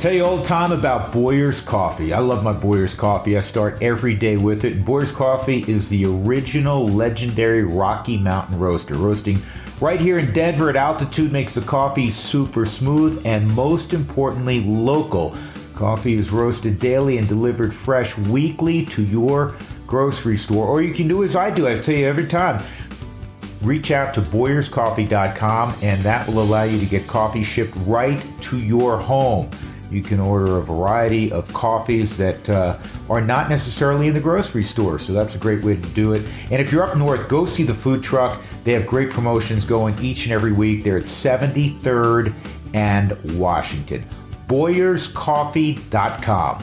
Tell you all the time about Boyer's Coffee. I love my Boyer's Coffee. I start every day with it. Boyer's Coffee is the original legendary Rocky Mountain roaster. Roasting right here in Denver at altitude makes the coffee super smooth and most importantly, local. Coffee is roasted daily and delivered fresh weekly to your grocery store. Or you can do as I do. I tell you every time reach out to boyerscoffee.com and that will allow you to get coffee shipped right to your home. You can order a variety of coffees that uh, are not necessarily in the grocery store, so that's a great way to do it. And if you're up north, go see the food truck. They have great promotions going each and every week. They're at 73rd and Washington. BoyersCoffee.com.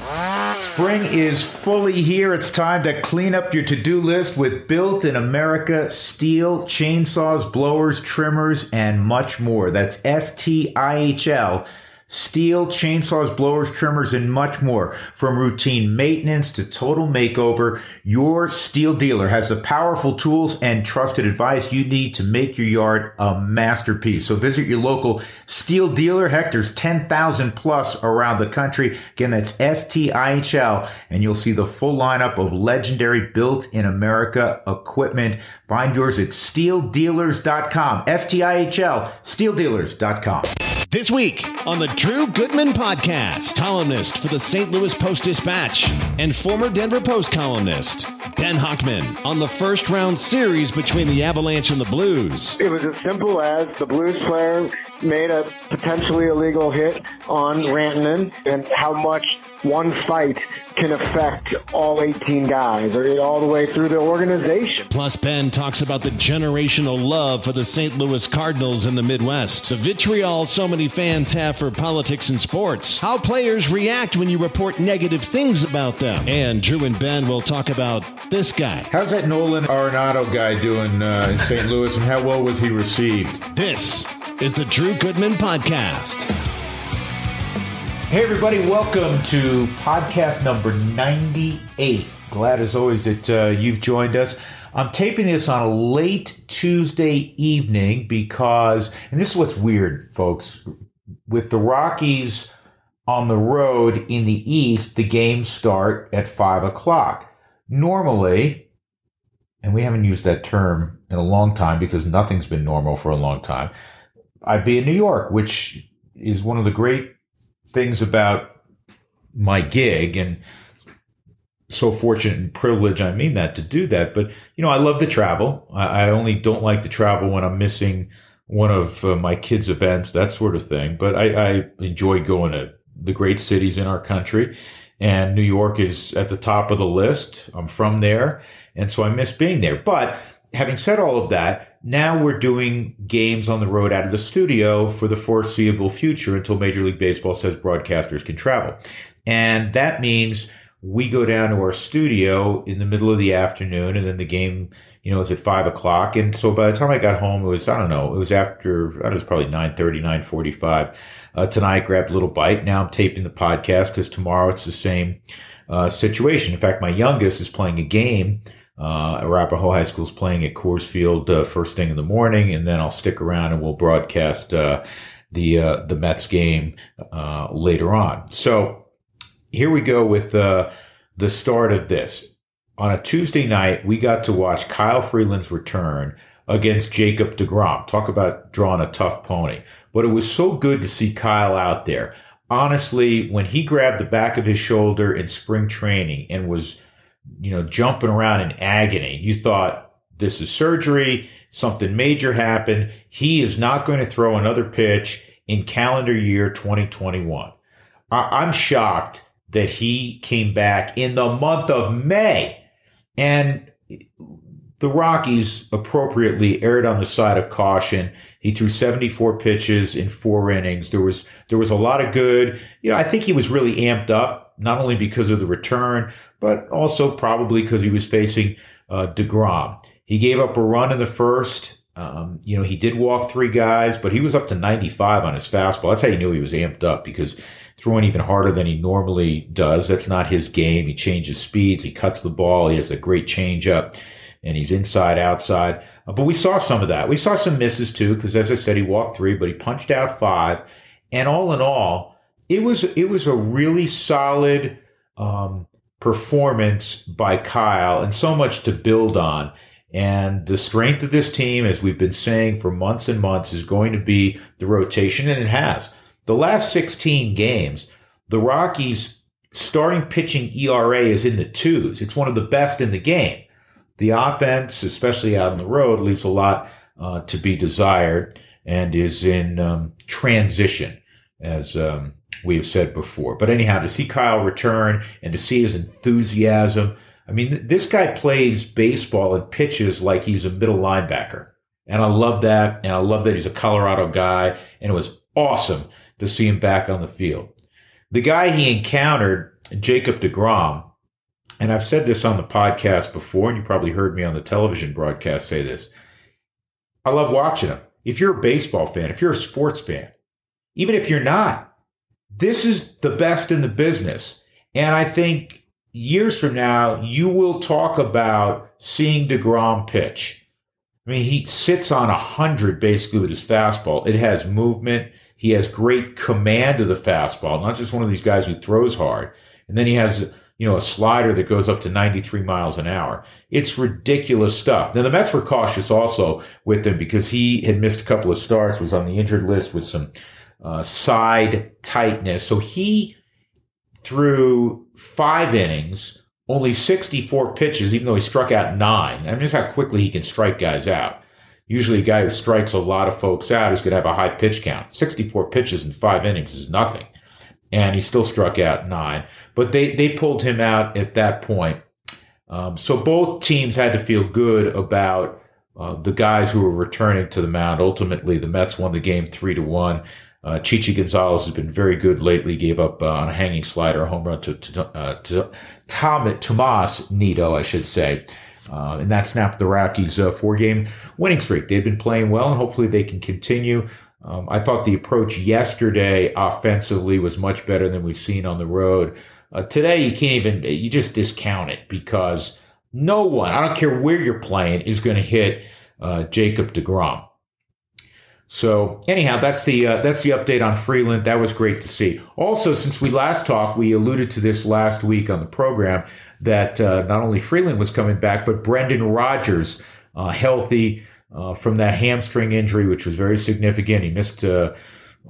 Spring is fully here. It's time to clean up your to do list with Built in America STIHL chainsaws, blowers, trimmers, and much more. That's S T I H L STIHL, chainsaws, blowers, trimmers, and much more. From routine maintenance to total makeover, your STIHL dealer has the powerful tools and trusted advice you need to make your yard a masterpiece. So visit your local STIHL dealer. Heck, there's 10,000 plus around the country. Again, that's S-T-I-H-L, and you'll see the full lineup of legendary built in America equipment. Find yours at stihldealers.com. S-T-I-H-L, stihldealers.com. This week on the Drew Goodman Podcast, columnist for the St. Louis Post Dispatch and former Denver Post columnist, Ben Hochman, on the first round series between the Avalanche and the Blues. It was as simple as the Blues player made a potentially illegal hit on Rantanen and how much one fight can affect all 18 guys or all the way through the organization. Plus, Ben talks about the generational love for the St. Louis Cardinals in the Midwest, the vitriol so many fans have for politics and sports, how players react when you report negative things about them. And Drew and Ben will talk about this guy. How's that Nolan Arenado guy doing uh, in St. Louis, and how well was he received? This is the Drew Goodman Podcast. Hey, everybody, welcome to podcast number 98. Glad as always that uh, you've joined us. I'm taping this on a late Tuesday evening because, and this is what's weird, folks, with the Rockies on the road in the East, the games start at 5 o'clock. Normally, and we haven't used that term in a long time because nothing's been normal for a long time, I'd be in New York, which is one of the great things about my gig and so fortunate and privileged I mean that to do that. But you know, I love to travel. I, I only don't like to travel when I'm missing one of uh, my kids' events, that sort of thing. But I, I enjoy going to the great cities in our country, and New York is at the top of the list. I'm from there, and so I miss being there. But having said all of that, now we're doing games on the road out of the studio for the foreseeable future until Major League Baseball says broadcasters can travel. And that means we go down to our studio in the middle of the afternoon and then the game, you know, is at five o'clock. And so by the time I got home, it was, I don't know, it was after, I don't know, it was probably 930, 945. Uh, tonight I grabbed a little bite. Now I'm taping the podcast because tomorrow it's the same, uh, situation. In fact, my youngest is playing a game uh, Arapahoe High School is playing at Coors Field uh, first thing in the morning, and then I'll stick around and we'll broadcast uh, the uh, the Mets game uh, later on. So here we go with uh, the start of this. On a Tuesday night, we got to watch Kyle Freeland's return against Jacob DeGrom. Talk about drawing a tough pony. But it was so good to see Kyle out there. Honestly, when he grabbed the back of his shoulder in spring training and was you know, jumping around in agony. You thought this is surgery, something major happened. He is not going to throw another pitch in calendar year 2021. I'm shocked that he came back in the month of May. And the Rockies appropriately erred on the side of caution. He threw 74 pitches in four innings. There was there was a lot of good. You know, I think he was really amped up, not only because of the return, but also probably because he was facing uh, DeGrom. He gave up a run in the first. Um, you know, he did walk three guys, but he was up to 95 on his fastball. That's how you knew he was amped up because throwing even harder than he normally does. That's not his game. He changes speeds. He cuts the ball. He has a great changeup and he's inside, outside. Uh, but we saw some of that. We saw some misses too, because as I said, he walked three, but he punched out five. And all in all, it was it was a really solid um, performance by Kyle, and so much to build on. And the strength of this team, as we've been saying for months and months, is going to be the rotation, and it has. The last 16 games, the Rockies starting pitching ERA is in the twos. It's one of the best in the game. The offense, especially out on the road, leaves a lot uh, to be desired and is in um, transition, as um, we have said before. But anyhow, to see Kyle return and to see his enthusiasm, I mean, this guy plays baseball and pitches like he's a middle linebacker. And I love that. And I love that he's a Colorado guy. And it was awesome to see him back on the field. The guy he encountered, Jacob DeGrom, and I've said this on the podcast before, and you probably heard me on the television broadcast say this. I love watching him. If you're a baseball fan, if you're a sports fan, even if you're not, this is the best in the business. And I think years from now, you will talk about seeing DeGrom pitch. I mean, he sits on a hundred basically with his fastball. It has movement. He has great command of the fastball, not just one of these guys who throws hard. And then he has, you know, a slider that goes up to 93 miles an hour. It's ridiculous stuff. Now, the Mets were cautious also with him because he had missed a couple of starts, was on the injured list with some uh, side tightness. So he threw five innings, only 64 pitches, even though he struck out nine. I mean, just how quickly he can strike guys out. Usually, a guy who strikes a lot of folks out is going to have a high pitch count. 64 pitches in five innings is nothing. And he still struck out nine. But they, they pulled him out at that point. Um, so both teams had to feel good about uh, the guys who were returning to the mound. Ultimately, the Mets won the game three to one. Uh, Chichi Gonzalez has been very good lately. Gave up uh, on a hanging slider, a home run to to, uh, to Tom, Tomas Nido, I should say. Uh, and that snapped the Rockies' uh, four-game winning streak. They've been playing well, and hopefully they can continue. Um, I thought the approach yesterday offensively was much better than we've seen on the road. Uh, today, you can't even you just discount it because no one, I don't care where you're playing, is going to hit uh, Jacob Degrom. So anyhow, that's the uh, that's the update on Freeland. That was great to see. Also, since we last talked, we alluded to this last week on the program that uh, not only Freeland was coming back, but Brendan Rodgers, uh, healthy uh, from that hamstring injury, which was very significant. He missed uh,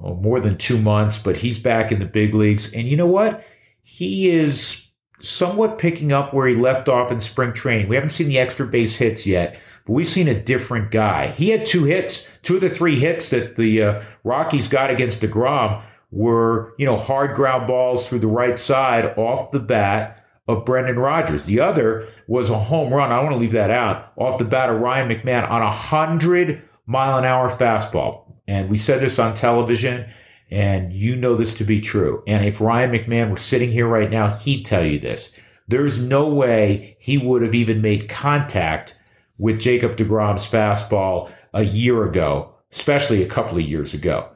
oh, more than two months, but he's back in the big leagues. And you know what? He is somewhat picking up where he left off in spring training. We haven't seen the extra base hits yet, but we've seen a different guy. He had two hits, two of the three hits that the uh, Rockies got against DeGrom were, you know, hard ground balls through the right side off the bat of Brendan Rodgers. The other was a home run. I want to leave that out off the bat of Ryan McMahon on a hundred mile an hour fastball. And we said this on television, and you know this to be true. And if Ryan McMahon was sitting here right now, he'd tell you this. There's no way he would have even made contact with Jacob DeGrom's fastball a year ago, especially a couple of years ago.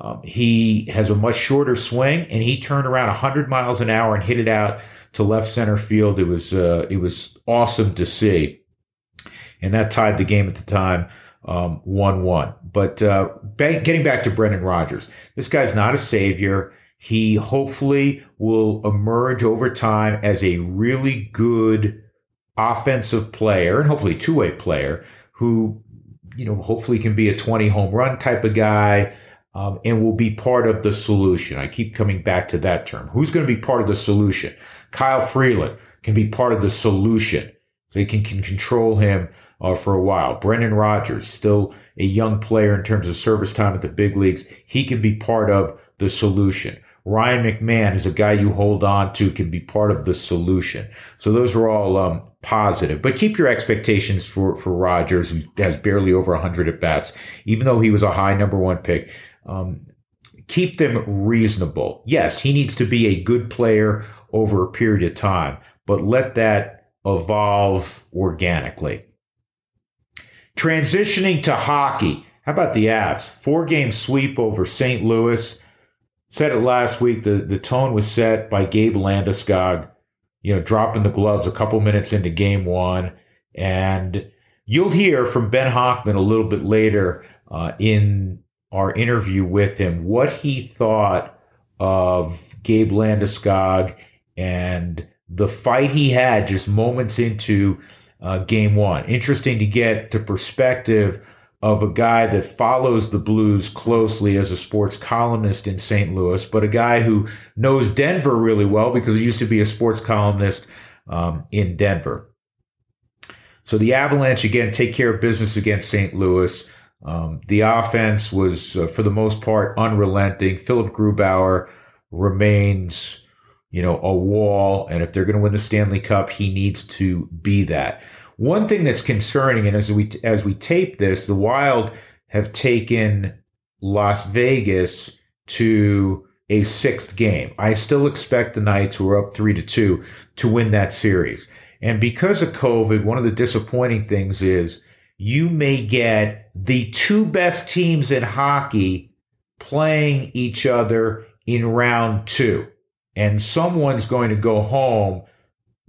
Um, he has a much shorter swing, and he turned around 100 miles an hour and hit it out to left center field. It was uh, it was awesome to see, and that tied the game at the time um, one one. But uh, getting back to Brendan Rodgers, this guy's not a savior. He hopefully will emerge over time as a really good offensive player and hopefully two way player who, you know, hopefully can be a 20 home run type of guy um, and will be part of the solution. I keep coming back to that term. Who's going to be part of the solution? Kyle Freeland can be part of the solution. So you can, can control him uh, for a while. Brendan Rodgers still a young player in terms of service time at the big leagues. He can be part of the solution. Ryan McMahon is a guy you hold on to, can be part of the solution. So those are all um, positive. But keep your expectations for, for Rodgers, who has barely over 100 at bats, even though he was a high number one pick. Um, keep them reasonable. Yes, he needs to be a good player over a period of time, but let that evolve organically. Transitioning to hockey. How about the Avs? Four game sweep over St. Louis. Said it last week. The, the tone was set by Gabe Landeskog, you know, dropping the gloves a couple minutes into game one. And you'll hear from Ben Hochman a little bit later uh, in our interview with him what he thought of Gabe Landeskog and the fight he had just moments into uh, game one. Interesting to get to perspective of a guy that follows the Blues closely as a sports columnist in St. Louis, but a guy who knows Denver really well because he used to be a sports columnist um, in Denver. So the Avalanche again take care of business against St. Louis. Um, the offense was, uh, for the most part, unrelenting. Philipp Grubauer remains, you know, a wall, and if they're going to win the Stanley Cup, he needs to be that. One thing that's concerning, and as we as we tape this, the Wild have taken Las Vegas to a sixth game. I still expect the Knights, who are up three to two, to win that series. And because of COVID, one of the disappointing things is you may get the two best teams in hockey playing each other in round two. And someone's going to go home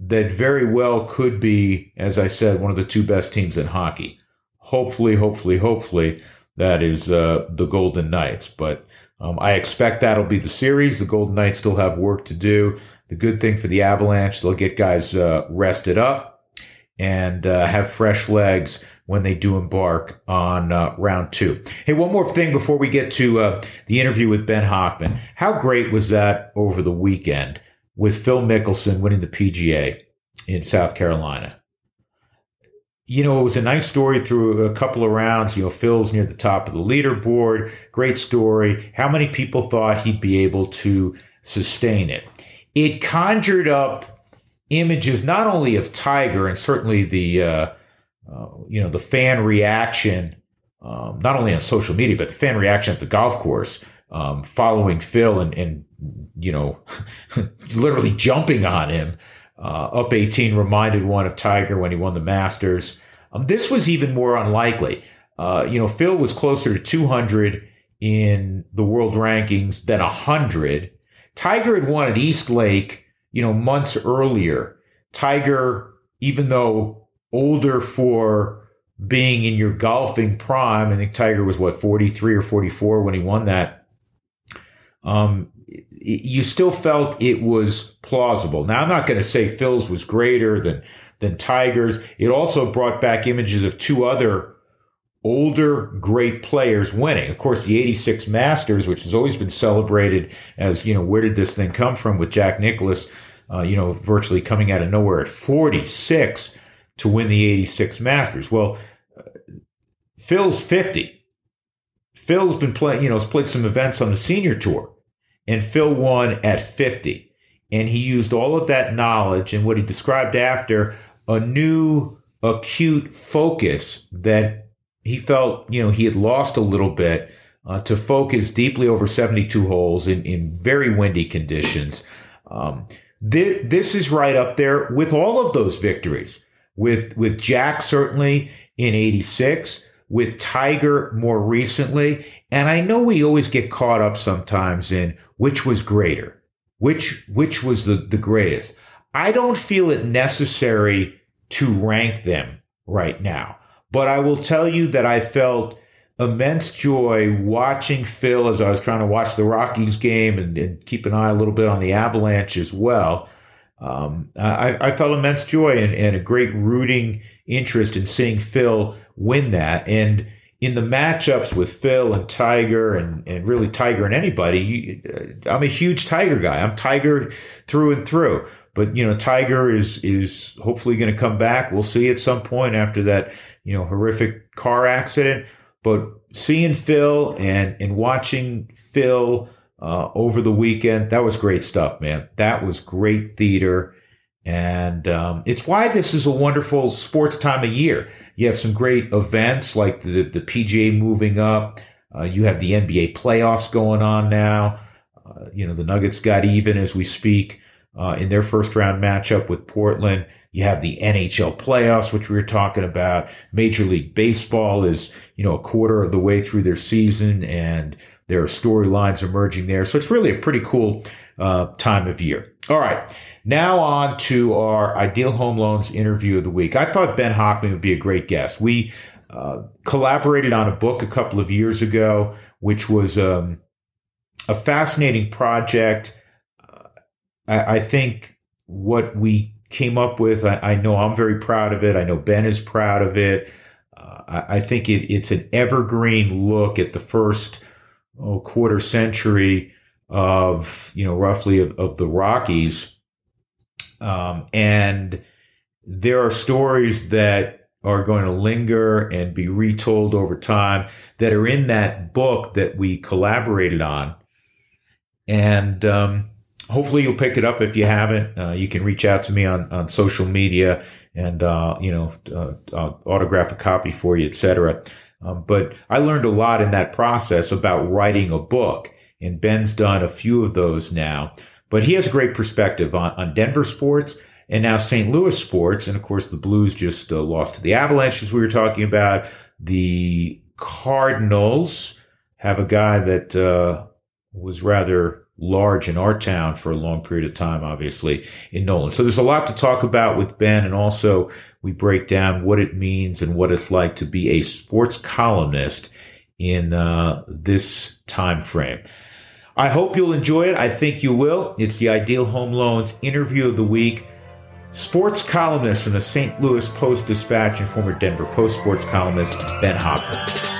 that very well could be, as I said, one of the two best teams in hockey. Hopefully, hopefully, hopefully, that is uh, the Golden Knights. But um, I expect that'll be the series. The Golden Knights still have work to do. The good thing for the Avalanche, they'll get guys uh, rested up and uh, have fresh legs when they do embark on uh, round two. Hey, one more thing before we get to uh, the interview with Ben Hochman. How great was that over the weekend? With Phil Mickelson winning the PGA in South Carolina. You know, it was a nice story through a couple of rounds. You know, Phil's near the top of the leaderboard. Great story. How many people thought he'd be able to sustain it? It conjured up images not only of Tiger and certainly the uh, uh, you know the fan reaction, um, not only on social media but the fan reaction at the golf course um, following Phil and, and you know, literally jumping on him. Uh, up 18 reminded one of Tiger when he won the Masters. Um, this was even more unlikely. Uh, you know, Phil was closer to 200 in the world rankings than 100. Tiger had won at East Lake, you know, months earlier. Tiger, even though older for being in your golfing prime, I think Tiger was what 43 or 44 when he won that um, you still felt it was plausible. Now, I'm not going to say Phil's was greater than than Tigers. It also brought back images of two other older great players winning. Of course, the 86 Masters, which has always been celebrated as, you know, where did this thing come from with Jack Nicklaus, uh, you know, virtually coming out of nowhere at 46 to win the 86 Masters. Well, uh, Phil's 50. Phil's been playing, you know, has played some events on the senior tour, and Phil won at 50. And he used all of that knowledge and what he described after a new acute focus that he felt, you know, he had lost a little bit uh, to focus deeply over 72 holes in, in very windy conditions. Um, this, this is right up there with all of those victories. With with Jack certainly in 86, with Tiger more recently. And I know we always get caught up sometimes in which was greater, which, which was the, the greatest. I don't feel it necessary to rank them right now, but I will tell you that I felt immense joy watching Phil as I was trying to watch the Rockies game and, and keep an eye a little bit on the Avalanche as well. Um, I, I, felt immense joy and, and, a great rooting interest in seeing Phil win that. And in the matchups with Phil and Tiger and, and really Tiger and anybody, you, uh, I'm a huge Tiger guy. I'm Tiger through and through. But you know, Tiger is is hopefully going to come back. We'll see at some point after that you know horrific car accident. But seeing Phil and and watching Phil uh, over the weekend, that was great stuff, man. That was great theater. And um, it's why this is a wonderful sports time of year. You have some great events like the, the PGA moving up. Uh, you have the NBA playoffs going on now. Uh, you know, the Nuggets got even as we speak uh, in their first round matchup with Portland. You have the NHL playoffs, which we were talking about. Major League Baseball is, you know, a quarter of the way through their season and there are storylines emerging there. So it's really a pretty cool uh, time of year. All right. Now on to our ideal home loans interview of the week. I thought Ben Hochman would be a great guest. We uh, collaborated on a book a couple of years ago, which was um, a fascinating project. Uh, I, I, think what we came up with, I, I, know I'm very proud of it. I know Ben is proud of it. Uh, I, I, think it, it's an evergreen look at the first oh, quarter century of, you know, roughly of, of the Rockies. Um, and there are stories that are going to linger and be retold over time that are in that book that we collaborated on. And um, hopefully you'll pick it up if you haven't. Uh, you can reach out to me on, on social media and, uh, you know, uh, autograph a copy for you, etc. Um, but I learned a lot in that process about writing a book. And Ben's done a few of those now. But he has a great perspective on, on Denver sports and now St. Louis sports. And of course, the Blues just uh, lost to the Avalanche, as we were talking about. The Cardinals have a guy that uh, was rather large in our town for a long period of time, obviously, in Nolan. So there's a lot to talk about with Ben, and also we break down what it means and what it's like to be a sports columnist in uh, this time frame. I hope you'll enjoy it. I think you will. It's the Ideal Home Loans interview of the week. Sports columnist from the St. Louis Post Dispatch and former Denver Post sports columnist Ben Hochman.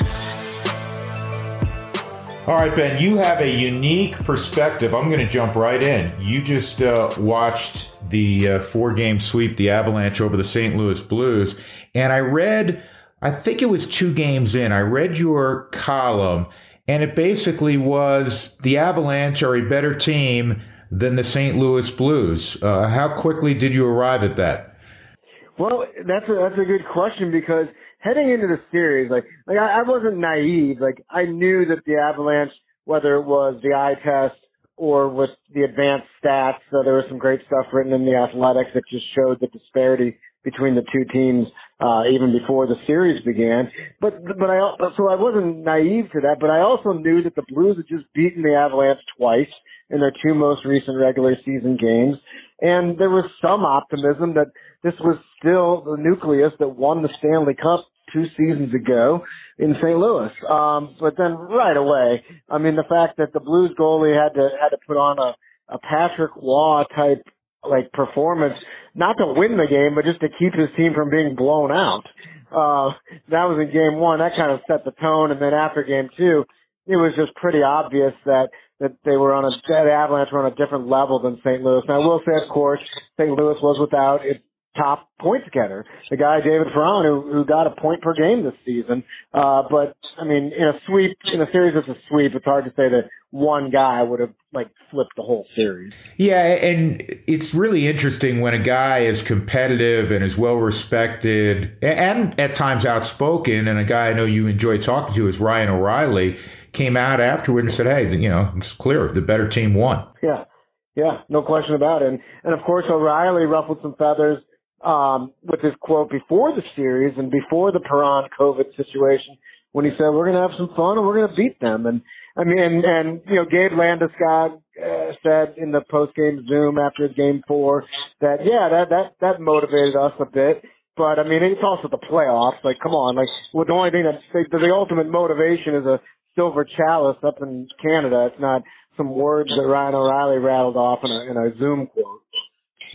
All right, Ben, you have a unique perspective. I'm going to jump right in. You just uh, watched the uh, four game sweep, the Avalanche over the St. Louis Blues. And I read, I think it was two games in, I read your column, and it basically was the Avalanche are a better team than the St. Louis Blues. Uh, how quickly did you arrive at that? Well, that's a, that's a good question because heading into the series, like like I, I wasn't naive. Like I knew that the Avalanche, whether it was the eye test or with the advanced stats, so there was some great stuff written in the Athletics that just showed the disparity between the two teams uh, even before the series began. But but I so I wasn't naive to that. But I also knew that the Blues had just beaten the Avalanche twice in their two most recent regular season games, and there was some optimism that this was still the nucleus that won the Stanley Cup two seasons ago in St. Louis. Um, but then right away, I mean, the fact that the Blues goalie had to had to put on a a Patrick Roy type like performance, not to win the game, but just to keep his team from being blown out. Uh, that was in game one. That kind of set the tone. And then after game two, it was just pretty obvious that that they were on a that Avalanche were on a different level than St. Louis. Now I will say, of course, St. Louis was without top points getter, the guy David Perron, who who got a point per game this season. Uh, but I mean, in a sweep, in a series that's a sweep, it's hard to say that one guy would have like flipped the whole series. Yeah, and it's really interesting when a guy is competitive and is well respected and at times outspoken, and a guy I know you enjoy talking to is Ryan O'Reilly. Came out afterward and said, "Hey, you know, it's clear the better team won." Yeah, yeah, no question about it. And, and of course, O'Reilly ruffled some feathers um, with his quote before the series and before the Perron COVID situation when he said, we're going to have some fun and we're going to beat them. And I mean, and, and you know, Gabe Landeskog uh, said in the post game Zoom after game four that, yeah, that, that, that motivated us a bit. But I mean, it's also the playoffs. Like, come on. Like, well, the only thing that the, the ultimate motivation is a silver chalice up in Canada. It's not some words that Ryan O'Reilly rattled off in a, in a Zoom quote.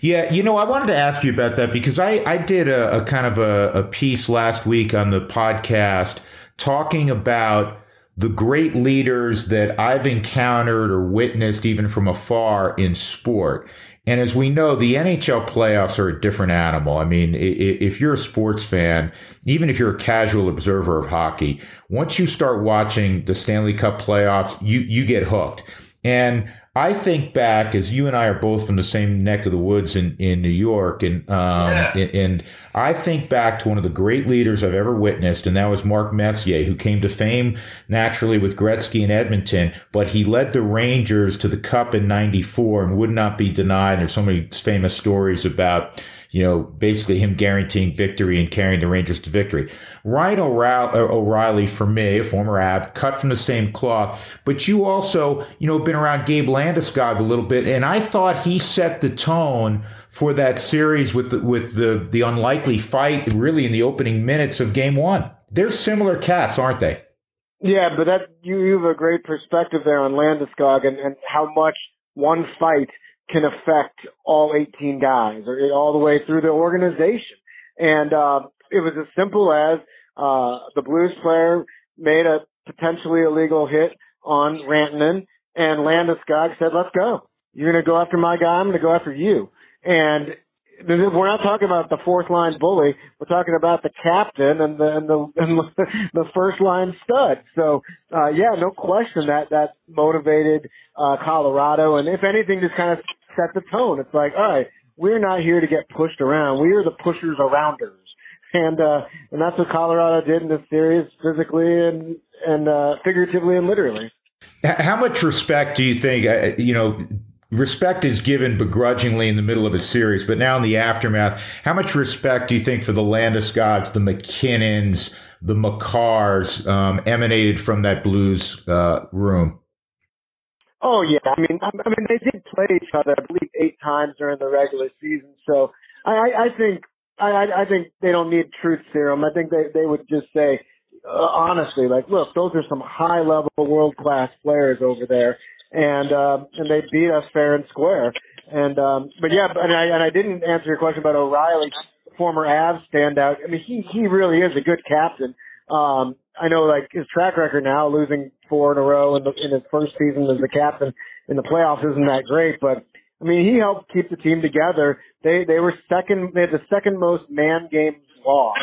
Yeah, you know, I wanted to ask you about that because I, I did a, a kind of a, a piece last week on the podcast talking about the great leaders that I've encountered or witnessed even from afar in sport. And as we know, the NHL playoffs are a different animal. I mean, if you're a sports fan, even if you're a casual observer of hockey, once you start watching the Stanley Cup playoffs, you, you get hooked. And I think back as you and I are both from the same neck of the woods in, in New York, and um, yeah. and I think back to one of the great leaders I've ever witnessed, and that was Mark Messier, who came to fame naturally with Gretzky in Edmonton, but he led the Rangers to the Cup in '94 and would not be denied. There's so many famous stories about you know, basically him guaranteeing victory and carrying the Rangers to victory. Ryan uh, O'Reilly, for me, a former Av, cut from the same cloth, but you also, you know, been around Gabe Landeskog a little bit, and I thought he set the tone for that series with the, with the the unlikely fight, really in the opening minutes of Game One. They're similar cats, aren't they? Yeah, but that you, you have a great perspective there on Landeskog and, and how much one fight can affect all 18 guys or all the way through the organization. And uh, it was as simple as uh, the Blues player made a potentially illegal hit on Rantanen, and Landeskog said, "Let's go. You're going to go after my guy. I'm going to go after you." And we're not talking about the fourth line bully. We're talking about the captain and the and the, and the first line stud. So uh, yeah, no question that that motivated uh, Colorado, and if anything, just kind of set the tone. It's like, all right, we're not here to get pushed around. We are the pushers arounders. And uh and that's what Colorado did in this series physically and and uh figuratively and literally. How much respect do you think uh, you know respect is given begrudgingly in the middle of a series, but now in the aftermath, how much respect do you think for the Landeskog's, the MacKinnons, the Makars um, emanated from that Blues uh, room? Oh yeah, I mean, I, I mean, they did play each other, I believe, eight times during the regular season. So I, I think, I, I think they don't need truth serum. I think they they would just say, uh, honestly, like, look, those are some high level, world class players over there, and uh, and they beat us fair and square. And um, but yeah, and I and I didn't answer your question about O'Reilly, former Avs standout. I mean, he he really is a good captain. Um, I know like his track record now, losing four in a row in, the, in his first season as the captain in the playoffs isn't that great, but I mean he helped keep the team together. They they were second, they had the second most man games lost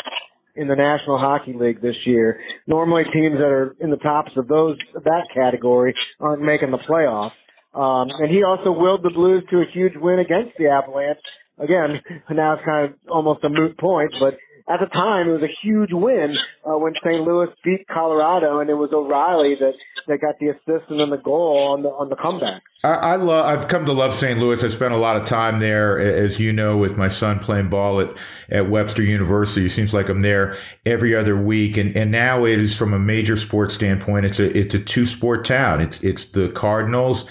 in the National Hockey League this year. Normally teams that are in the tops of those that category aren't making the playoffs. Um, and he also willed the Blues to a huge win against the Avalanche. Again, now it's kind of almost a moot point, but at the time, it was a huge win uh, when St. Louis beat Colorado, and it was O'Reilly that, that got the assist and then the goal on the on the comeback. I, I love. I've come to love St. Louis. I spent a lot of time there, as you know, with my son playing ball at, at Webster University. It seems like I'm there every other week, and, and now it is from a major sports standpoint. It's a it's a two sport town. It's it's the Cardinals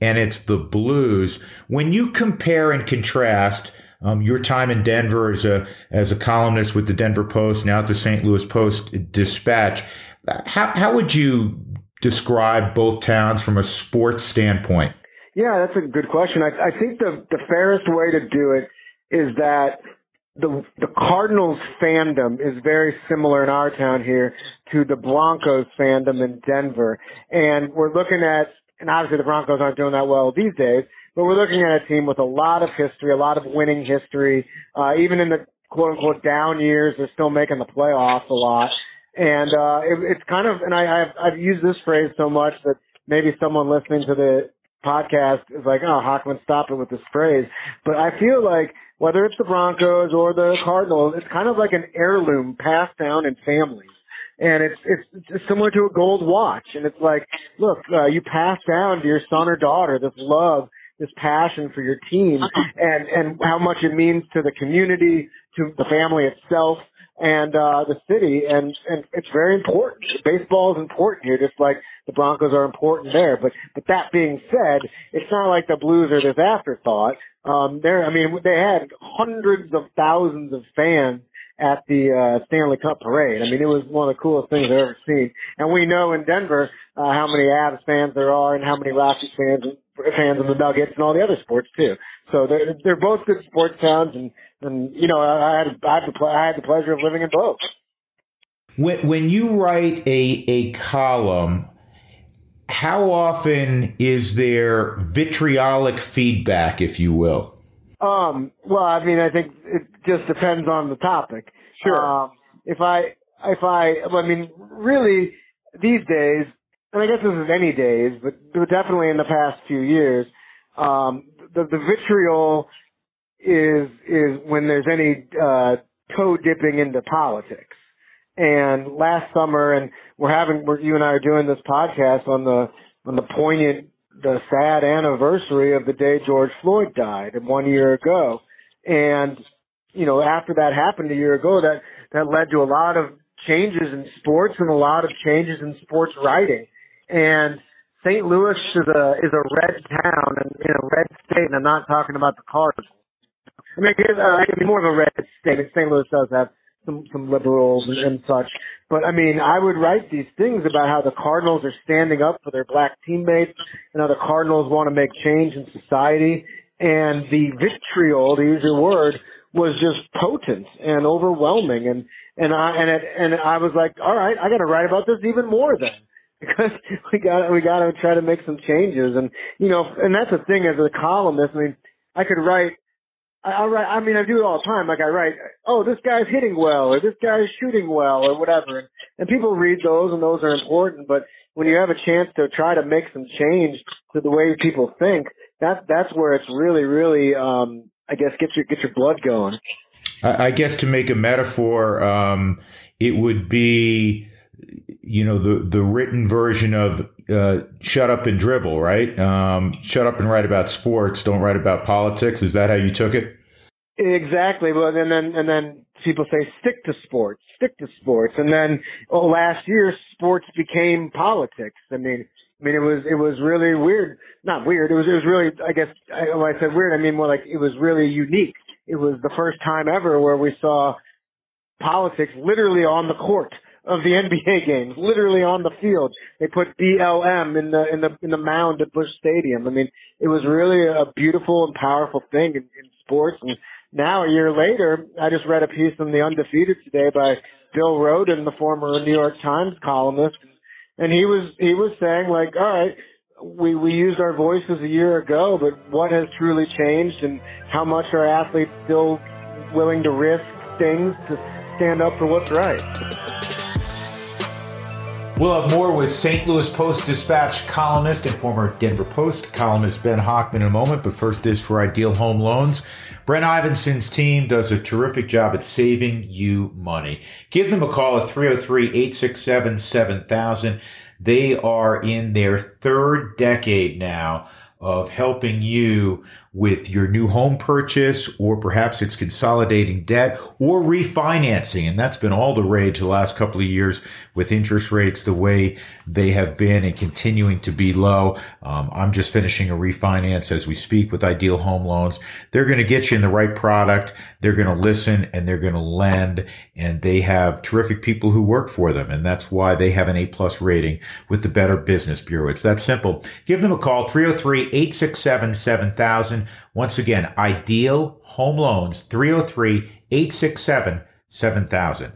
and it's the Blues. When you compare and contrast um, your time in Denver as a as a columnist with the Denver Post, now at the St. Louis Post Dispatch. How how would you describe both towns from a sports standpoint? Yeah, that's a good question. I, I think the the fairest way to do it is that the the Cardinals fandom is very similar in our town here to the Broncos fandom in Denver, and we're looking at and obviously the Broncos aren't doing that well these days, but we're looking at a team with a lot of history, a lot of winning history. Uh, even in the quote unquote down years, they're still making the playoffs a lot. And, uh, it, it's kind of, and I, I've, I've used this phrase so much that maybe someone listening to the podcast is like, oh, Hochman, stop it with this phrase. But I feel like whether it's the Broncos or the Cardinals, it's kind of like an heirloom passed down in families. And it's, it's, it's similar to a gold watch. And it's like, look, uh, you pass down to your son or daughter this love this passion for your team uh-huh. and and how much it means to the community, to the family itself, and uh, the city, and and it's very important. Baseball is important here, just like the Broncos are important there. But but that being said, it's not like the Blues are this afterthought. Um, there, I mean, they had hundreds of thousands of fans at the uh, Stanley Cup parade. I mean, it was one of the coolest things I've ever seen. And we know in Denver uh, how many Avs fans there are and how many Rockies fans fans of the Nuggets and all the other sports too. So they're they're both good sports towns, and and you know I had I had the I had the pleasure of living in both. When when you write a a column, how often is there vitriolic feedback, if you will? Um. Well, I mean, I think it just depends on the topic. Sure. Um, if I if I I mean really these days and I guess this is any days, but definitely in the past few years, um, the, the vitriol is is when there's any uh, toe dipping into politics. And last summer, and we're having, we're, you and I are doing this podcast on the on the poignant, the sad anniversary of the day George Floyd died, one year ago. And you know, after that happened a year ago, that that led to a lot of changes in sports and a lot of changes in sports writing. And St. Louis is a is a red town and in a red state, and I'm not talking about the Cardinals. I mean, it's, uh, I mean more of a red state. St. Louis does have some some liberals and, and such. But I mean, I would write these things about how the Cardinals are standing up for their black teammates and how the Cardinals want to make change in society. And the vitriol, to use your word, was just potent and overwhelming. And and I and it, and I was like, all right, I got to write about this even more then because we got we got to try to make some changes. And you know, and that's the thing as a columnist. I mean, I could write I, I write. I mean, I do it all the time. Like I write, oh, this guy's hitting well, or this guy's shooting well, or whatever. And, and people read those, and those are important. But when you have a chance to try to make some change to the way people think, that that's where it's really, really, um, I guess, get your get your blood going. I, guess to make a metaphor, um, it would be, you know, the the written version of uh, shut up and dribble, right? Um, shut up and write about sports. Don't write about politics. Is that how you took it? Exactly. Well, and then and then people say stick to sports, stick to sports, and then oh, last year sports became politics. I mean, I mean it was it was really weird. Not weird. It was it was really I guess I, when I said weird, I mean more like it was really unique. It was the first time ever where we saw politics literally on the court of the NBA games, literally on the field. They put BLM in the in the in the mound at Busch Stadium. I mean, it was really a beautiful and powerful thing in, in sports. And now, a year later, I just read a piece in the Undefeated today by Bill Rhoden, the former New York Times columnist, and he was he was saying like, all right. We we used our voices a year ago, but what has truly changed, and how much are athletes still willing to risk things to stand up for what's right? We'll have more with St. Louis Post Dispatch columnist and former Denver Post columnist Ben Hochman in a moment, but first is for Ideal Home Loans. Brent Ivenson's team does a terrific job at saving you money. Give them a call at 303 867 7000. They are in their third decade now of helping you with your new home purchase, or perhaps it's consolidating debt or refinancing. And that's been all the rage the last couple of years with interest rates the way they have been and continuing to be low. Um, I'm just finishing a refinance as we speak with Ideal Home Loans. They're going to get you in the right product. They're going to listen and they're going to lend and they have terrific people who work for them. And that's why they have an A plus rating with the Better Business Bureau. It's that simple. Give them a call, 303 867 7000. Once again, Ideal Home Loans, 303 867 7000.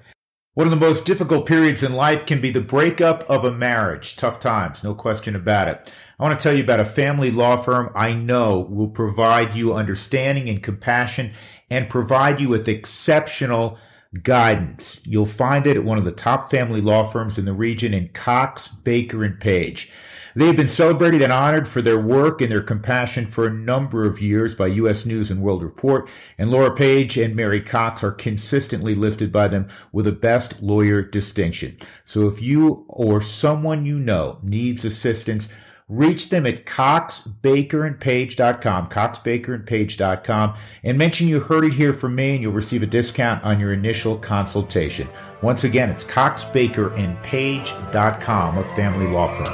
One of the most difficult periods in life can be the breakup of a marriage. Tough times, no question about it. I want to tell you about a family law firm I know will provide you understanding and compassion and provide you with exceptional guidance. You'll find it at one of the top family law firms in the region in Cox, Baker, and Page. They have been celebrated and honored for their work and their compassion for a number of years by U.S. News and World Report, and Laura Page and Mary Cox are consistently listed by them with a Best Lawyer distinction. So if you or someone you know needs assistance, reach them at coxbakerandpage.com, coxbakerandpage.com, and mention you heard it here from me, and you'll receive a discount on your initial consultation. Once again, it's coxbakerandpage.com, a family law firm.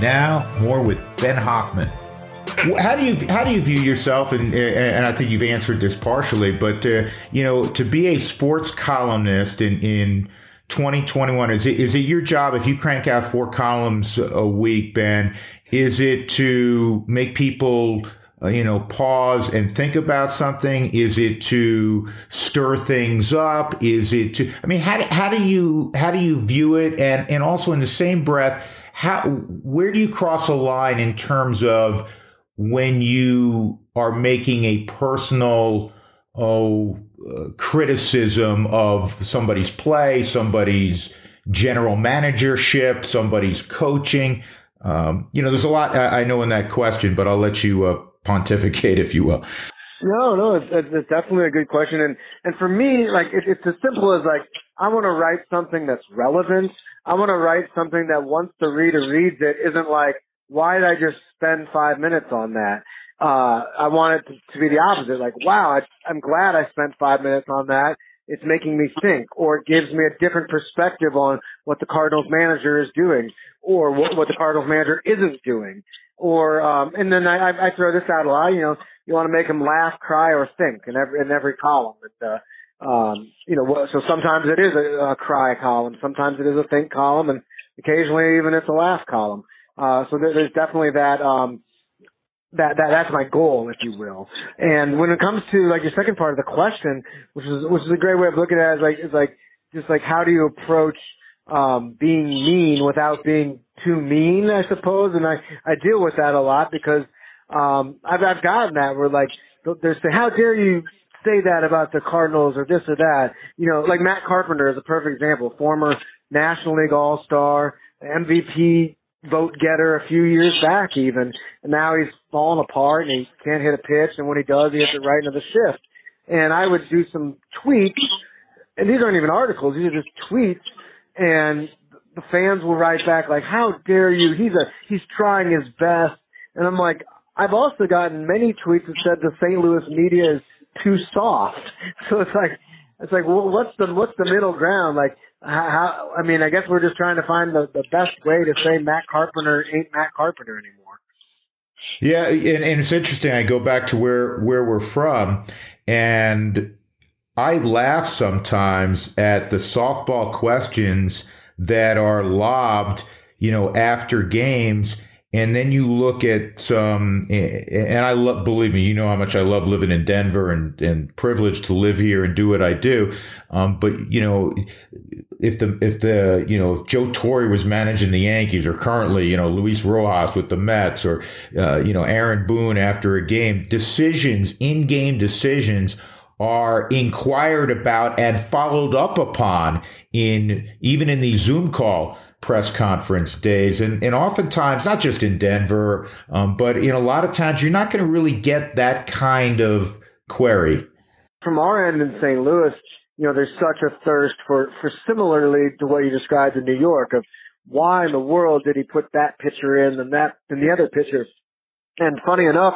Now, more with Ben Hochman. How do you how do you view yourself? And and I think you've answered this partially, but uh, you know, to be a sports columnist in in 2021 is it is it your job if you crank out four columns a week, Ben? Is it to make people uh, you know, pause and think about something? Is it to stir things up? Is it to, I mean, how, how do you, how do you view it? And, and also in the same breath, how where do you cross a line in terms of when you are making a personal oh criticism of somebody's play, somebody's general managership, somebody's coaching? Um, you know, there's a lot I, I, know in that question, but I'll let you uh, pontificate, if you will. No, no, it's, it's, definitely a good question, and and for me, like it, it's as simple as like I want to write something that's relevant I want to write something that once the reader reads it isn't like, why did I just spend five minutes on that? Uh, I want it to, to be the opposite. Like, wow, I, I'm glad I spent five minutes on that. It's making me think, or it gives me a different perspective on what the Cardinals manager is doing, or what, what the Cardinals manager isn't doing. Or, um, and then I, I throw this out a lot. You know, you want to make them laugh, cry, or think in every in every column. And, uh, Um, you know, so sometimes it is a, a cry column, sometimes it is a think column, and occasionally even it's a laugh column. Uh, so there, there's definitely that, um, that, that, that's my goal, if you will. And when it comes to like your second part of the question, which is, which is a great way of looking at it, is like, is like, just like how do you approach, um, being mean without being too mean, I suppose. And I, I deal with that a lot because, um, I've, I've gotten that where like, there's the, how dare you say that about the Cardinals or this or that. You know, like Matt Carpenter is a perfect example, former National League All Star, MVP vote getter a few years back even, and now he's falling apart and he can't hit a pitch, and when he does, he hits it right into the shift. And I would do some tweets, and these aren't even articles; these are just tweets, and the fans will write back like, "How dare you? He's a he's trying his best," and I'm like, I've also gotten many tweets that said the St. Louis media is too soft. So it's like, it's like, well, what's the what's the middle ground? Like, how? I mean, I guess we're just trying to find the the best way to say Matt Carpenter ain't Matt Carpenter anymore. Yeah, and, and it's interesting. I go back to where where we're from, and I laugh sometimes at the softball questions that are lobbed, you know, after games and then you look at some, and I love, believe me, you know how much I love living in Denver and, and privileged to live here and do what I do. Um, but you know, if the, if the, you know, if Joe Torre was managing the Yankees or currently, you know, Luis Rojas with the Mets or, uh, you know, Aaron Boone after a game, decisions, in game decisions are inquired about and followed up upon in even in the Zoom call press conference days. And, and oftentimes, not just in Denver, um, but in a lot of towns, you're not going to really get that kind of query. From our end in St. Louis, you know, there's such a thirst for, for similarly to what you described in New York of why in the world did he put that pitcher in and that and the other pitcher. And funny enough,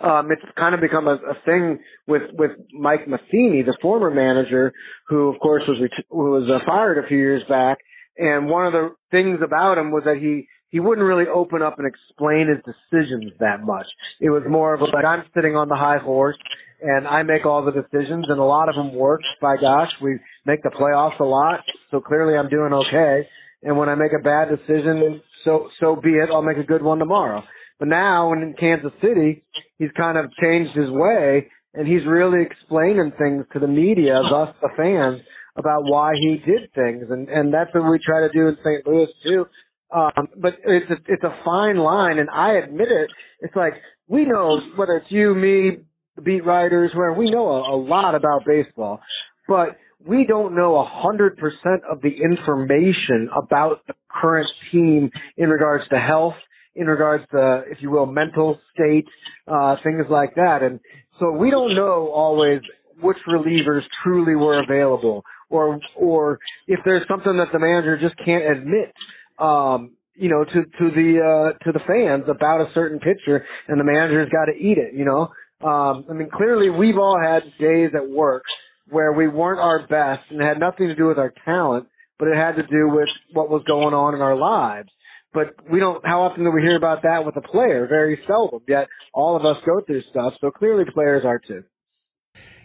um, it's kind of become a, a thing with with Mike Matheny, the former manager, who of course was ret- who was uh, fired a few years back, and one of the things about him was that he, he wouldn't really open up and explain his decisions that much. It was more of a, like, I'm sitting on the high horse and I make all the decisions and a lot of them work. By gosh, we make the playoffs a lot. So clearly I'm doing okay. And when I make a bad decision, so, so be it. I'll make a good one tomorrow. But now in Kansas City, he's kind of changed his way and he's really explaining things to the media, thus the fans, about why he did things, and and that's what we try to do in St. Louis too. Um, but it's a, it's a fine line, and I admit it. It's like we know whether it's you, me, the beat writers, where we know a, a lot about baseball, but we don't know a hundred percent of the information about the current team in regards to health, in regards to, if you will, mental state, uh, things like that. And so we don't know always which relievers truly were available or or if there's something that the manager just can't admit um you know to to the uh to the fans about a certain pitcher and the manager's got to eat it you know? Um i mean clearly we've all had days at work where we weren't our best and had nothing to do with our talent but it had to do with what was going on in our lives. But we don't how often do we hear about that with a player? Very seldom yet all of us go through stuff so clearly players are too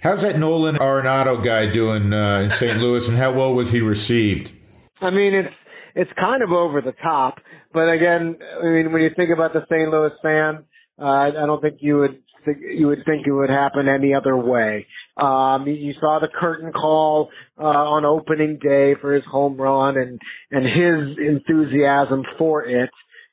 How's that Nolan Arenado guy doing uh, in St. Louis, and how well was he received? I mean, it's it's kind of over the top, but again, I mean, when you think about the St. Louis fan, uh, I don't think you would think, you would think it would happen any other way. Um, you saw the curtain call uh, on opening day for his home run and and his enthusiasm for it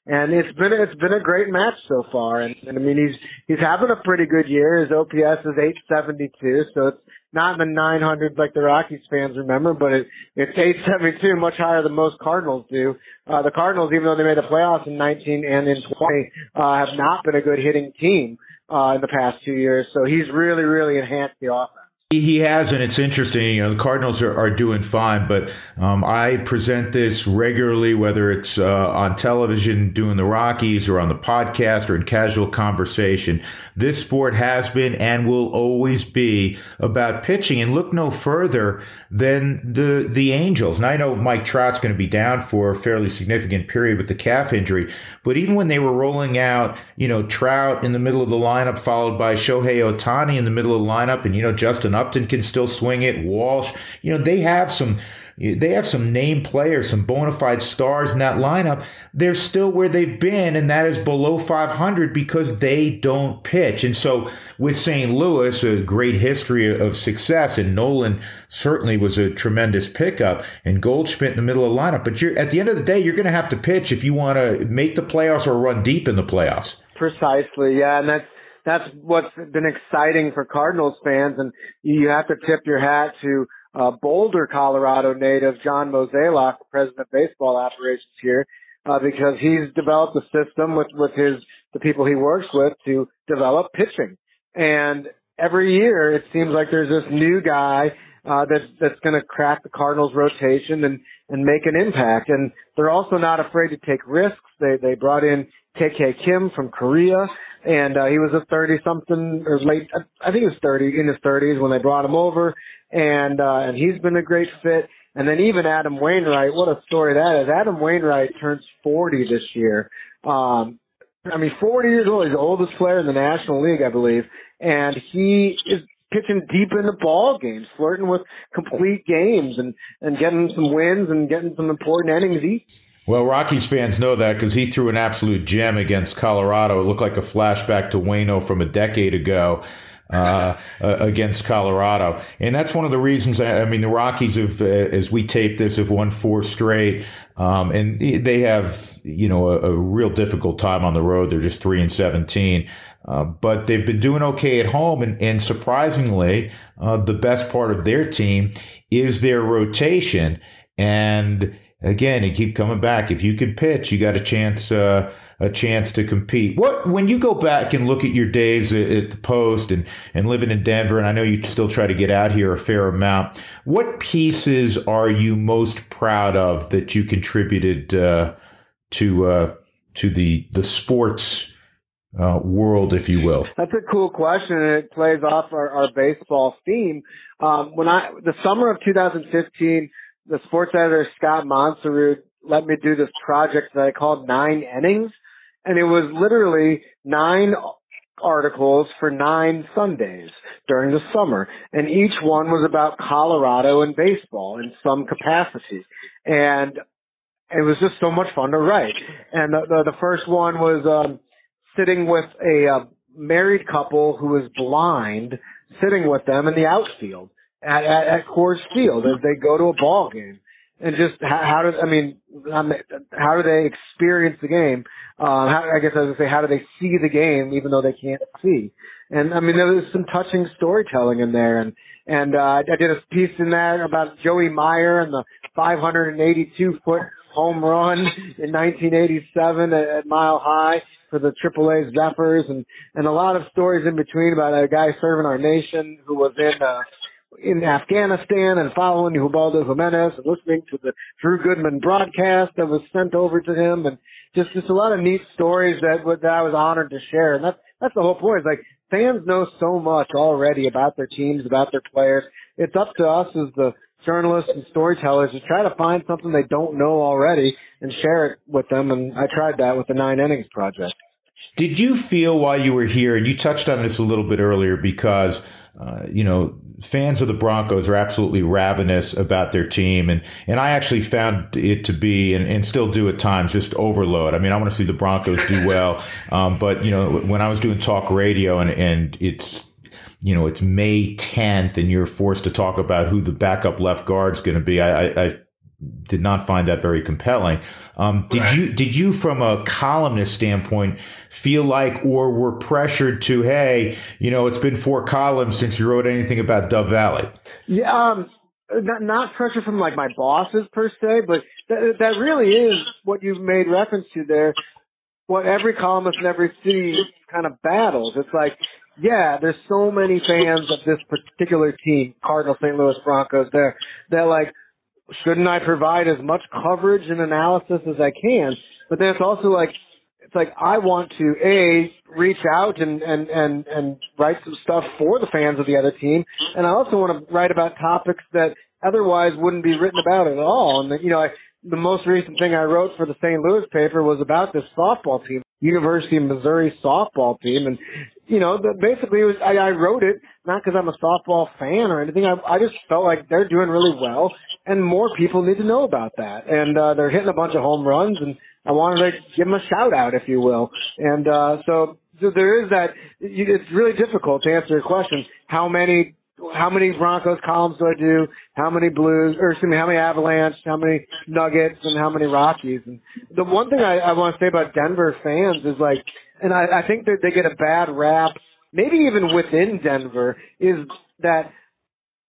and it's been it's been a great match so far. And, and I mean, he's he's having a pretty good year. His OPS is 872, so it's not in the 900 like the Rockies fans remember, but it, it's 872, much higher than most Cardinals do. Uh, the Cardinals, even though they made the playoffs in 19 and in 20, uh, have not been a good hitting team uh, in the past two years. So he's really, really enhanced the offense. He has, and it's interesting. You know, the Cardinals are, are doing fine, but um, I present this regularly, whether it's uh, on television doing the Rockies or on the podcast or in casual conversation. This sport has been and will always be about pitching, and look no further than the the Angels. And I know Mike Trout's going to be down for a fairly significant period with the calf injury, but even when they were rolling out, you know, Trout in the middle of the lineup, followed by Shohei Ohtani in the middle of the lineup, and you know, Justin Upton can still swing it. Walsh, you know, they have some they have some name players, some bona fide stars in that lineup. They're still where they've been, and that is below 500 because they don't pitch. And so, with St. Louis, a great history of success, and Nolan certainly was a tremendous pickup, and Goldschmidt in the middle of the lineup. But at the end of the day, you're going to have to pitch if you want to make the playoffs or run deep in the playoffs. Precisely, yeah, and that's that's what's been exciting for Cardinals fans, and you have to tip your hat to uh, Boulder, Colorado native John Mozeliak, president of baseball operations here, uh, because he's developed a system with, with his, the people he works with to develop pitching. And every year it seems like there's this new guy, uh, that's, that's going to crack the Cardinals rotation and, and make an impact. And they're also not afraid to take risks. They, they brought in KK Kim from Korea and uh, he was a 30 something or late I think he was 30 in his 30s when they brought him over and uh, and he's been a great fit. And then even Adam Wainwright what a story that is. Adam Wainwright turns 40 this year. Um I mean 40 years old. He's the oldest player in the National League I believe. And he is pitching deep in the ball games flirting with complete games and and getting some wins and getting some important innings each. Well, Rockies fans know that because he threw an absolute gem against Colorado. It looked like a flashback to Wayno from a decade ago. Uh, against Colorado. And that's one of the reasons. I, mean, the Rockies have, uh, as we tape this, have won four straight. Um, and they have, you know, a, a, real difficult time on the road. They're just three and 17. Uh, but they've been doing okay at home. And, and surprisingly, uh, the best part of their team is their rotation. And again, you keep coming back. If you can pitch, you got a chance. Uh, a chance to compete. What when you go back and look at your days at, the Post and and living in Denver, and I know you still try to get out here a fair amount. What pieces are you most proud of that you contributed uh, to uh, to the the sports uh, world, if you will? That's a cool question, and it plays off our, our baseball theme. Um, when I the summer of 2015 the sports editor Scott Monserud let me do this project that I called Nine Innings, and it was literally nine articles for nine Sundays during the summer, and each one was about Colorado and baseball in some capacity, and it was just so much fun to write. And the the, the first one was um, sitting with a uh, married couple who was blind, sitting with them in the outfield at, at, at Coors Field as they go to a ball game. And just how, how does, I mean, how do they experience the game? Um, how, I guess I was going to say, how do they see the game even though they can't see? And I mean, there was some touching storytelling in there. And, and, uh, I did a piece in that about Joey Meyer and the 582 foot home run in 1987 at, at Mile High for the AAA Zephyrs and, and a lot of stories in between about a guy serving our nation who was in, uh, in Afghanistan and following Ubaldo Jimenez and listening to the Drew Goodman broadcast that was sent over to him and just just a lot of neat stories that that I was honored to share. And that's that's the whole point. Is like fans know so much already about their teams, about their players. It's up to us as the journalists and storytellers to try to find something they don't know already and share it with them. And I tried that with the Nine Innings Project. Did you feel while you were here, and you touched on this a little bit earlier, because uh, you know fans of the Broncos are absolutely ravenous about their team, and and I actually found it to be, and, and still do at times, just overload. I mean, I want to see the Broncos do well, um, but you know, when I was doing talk radio, and and it's you know it's May 10th, and you're forced to talk about who the backup left guard is going to be. I, I, I did not find that very compelling. Um, did right. you did you from a columnist standpoint feel like or were pressured to hey you know it's been four columns since you wrote anything about Dove Valley? Yeah, um, not, not pressure from like my bosses per se, but th- that really is what you've made reference to there. What every columnist in every city kind of battles. It's like yeah, there's so many fans of this particular team, Cardinal St. Louis Broncos. They're they're like, shouldn't I provide as much coverage and analysis as I can? But then it's also like, it's like I want to a reach out and and and and write some stuff for the fans of the other team, and I also want to write about topics that otherwise wouldn't be written about at all. And you know, I, the most recent thing I wrote for the St. Louis paper was about this softball team. University of Missouri softball team. And, you know, the, basically it was, I, I wrote it not because I'm a softball fan or anything. I, I just felt like they're doing really well and more people need to know about that. And, uh, they're hitting a bunch of home runs and I wanted to give them a shout out, if you will. And, uh, so, so there is that, it's really difficult to answer your question. How many how many Broncos columns do I do? How many Blues, or excuse me, how many Avalanche, how many Nuggets, and how many Rockies? And the one thing I, I want to say about Denver fans is like, and I, I think that they get a bad rap, maybe even within Denver, is that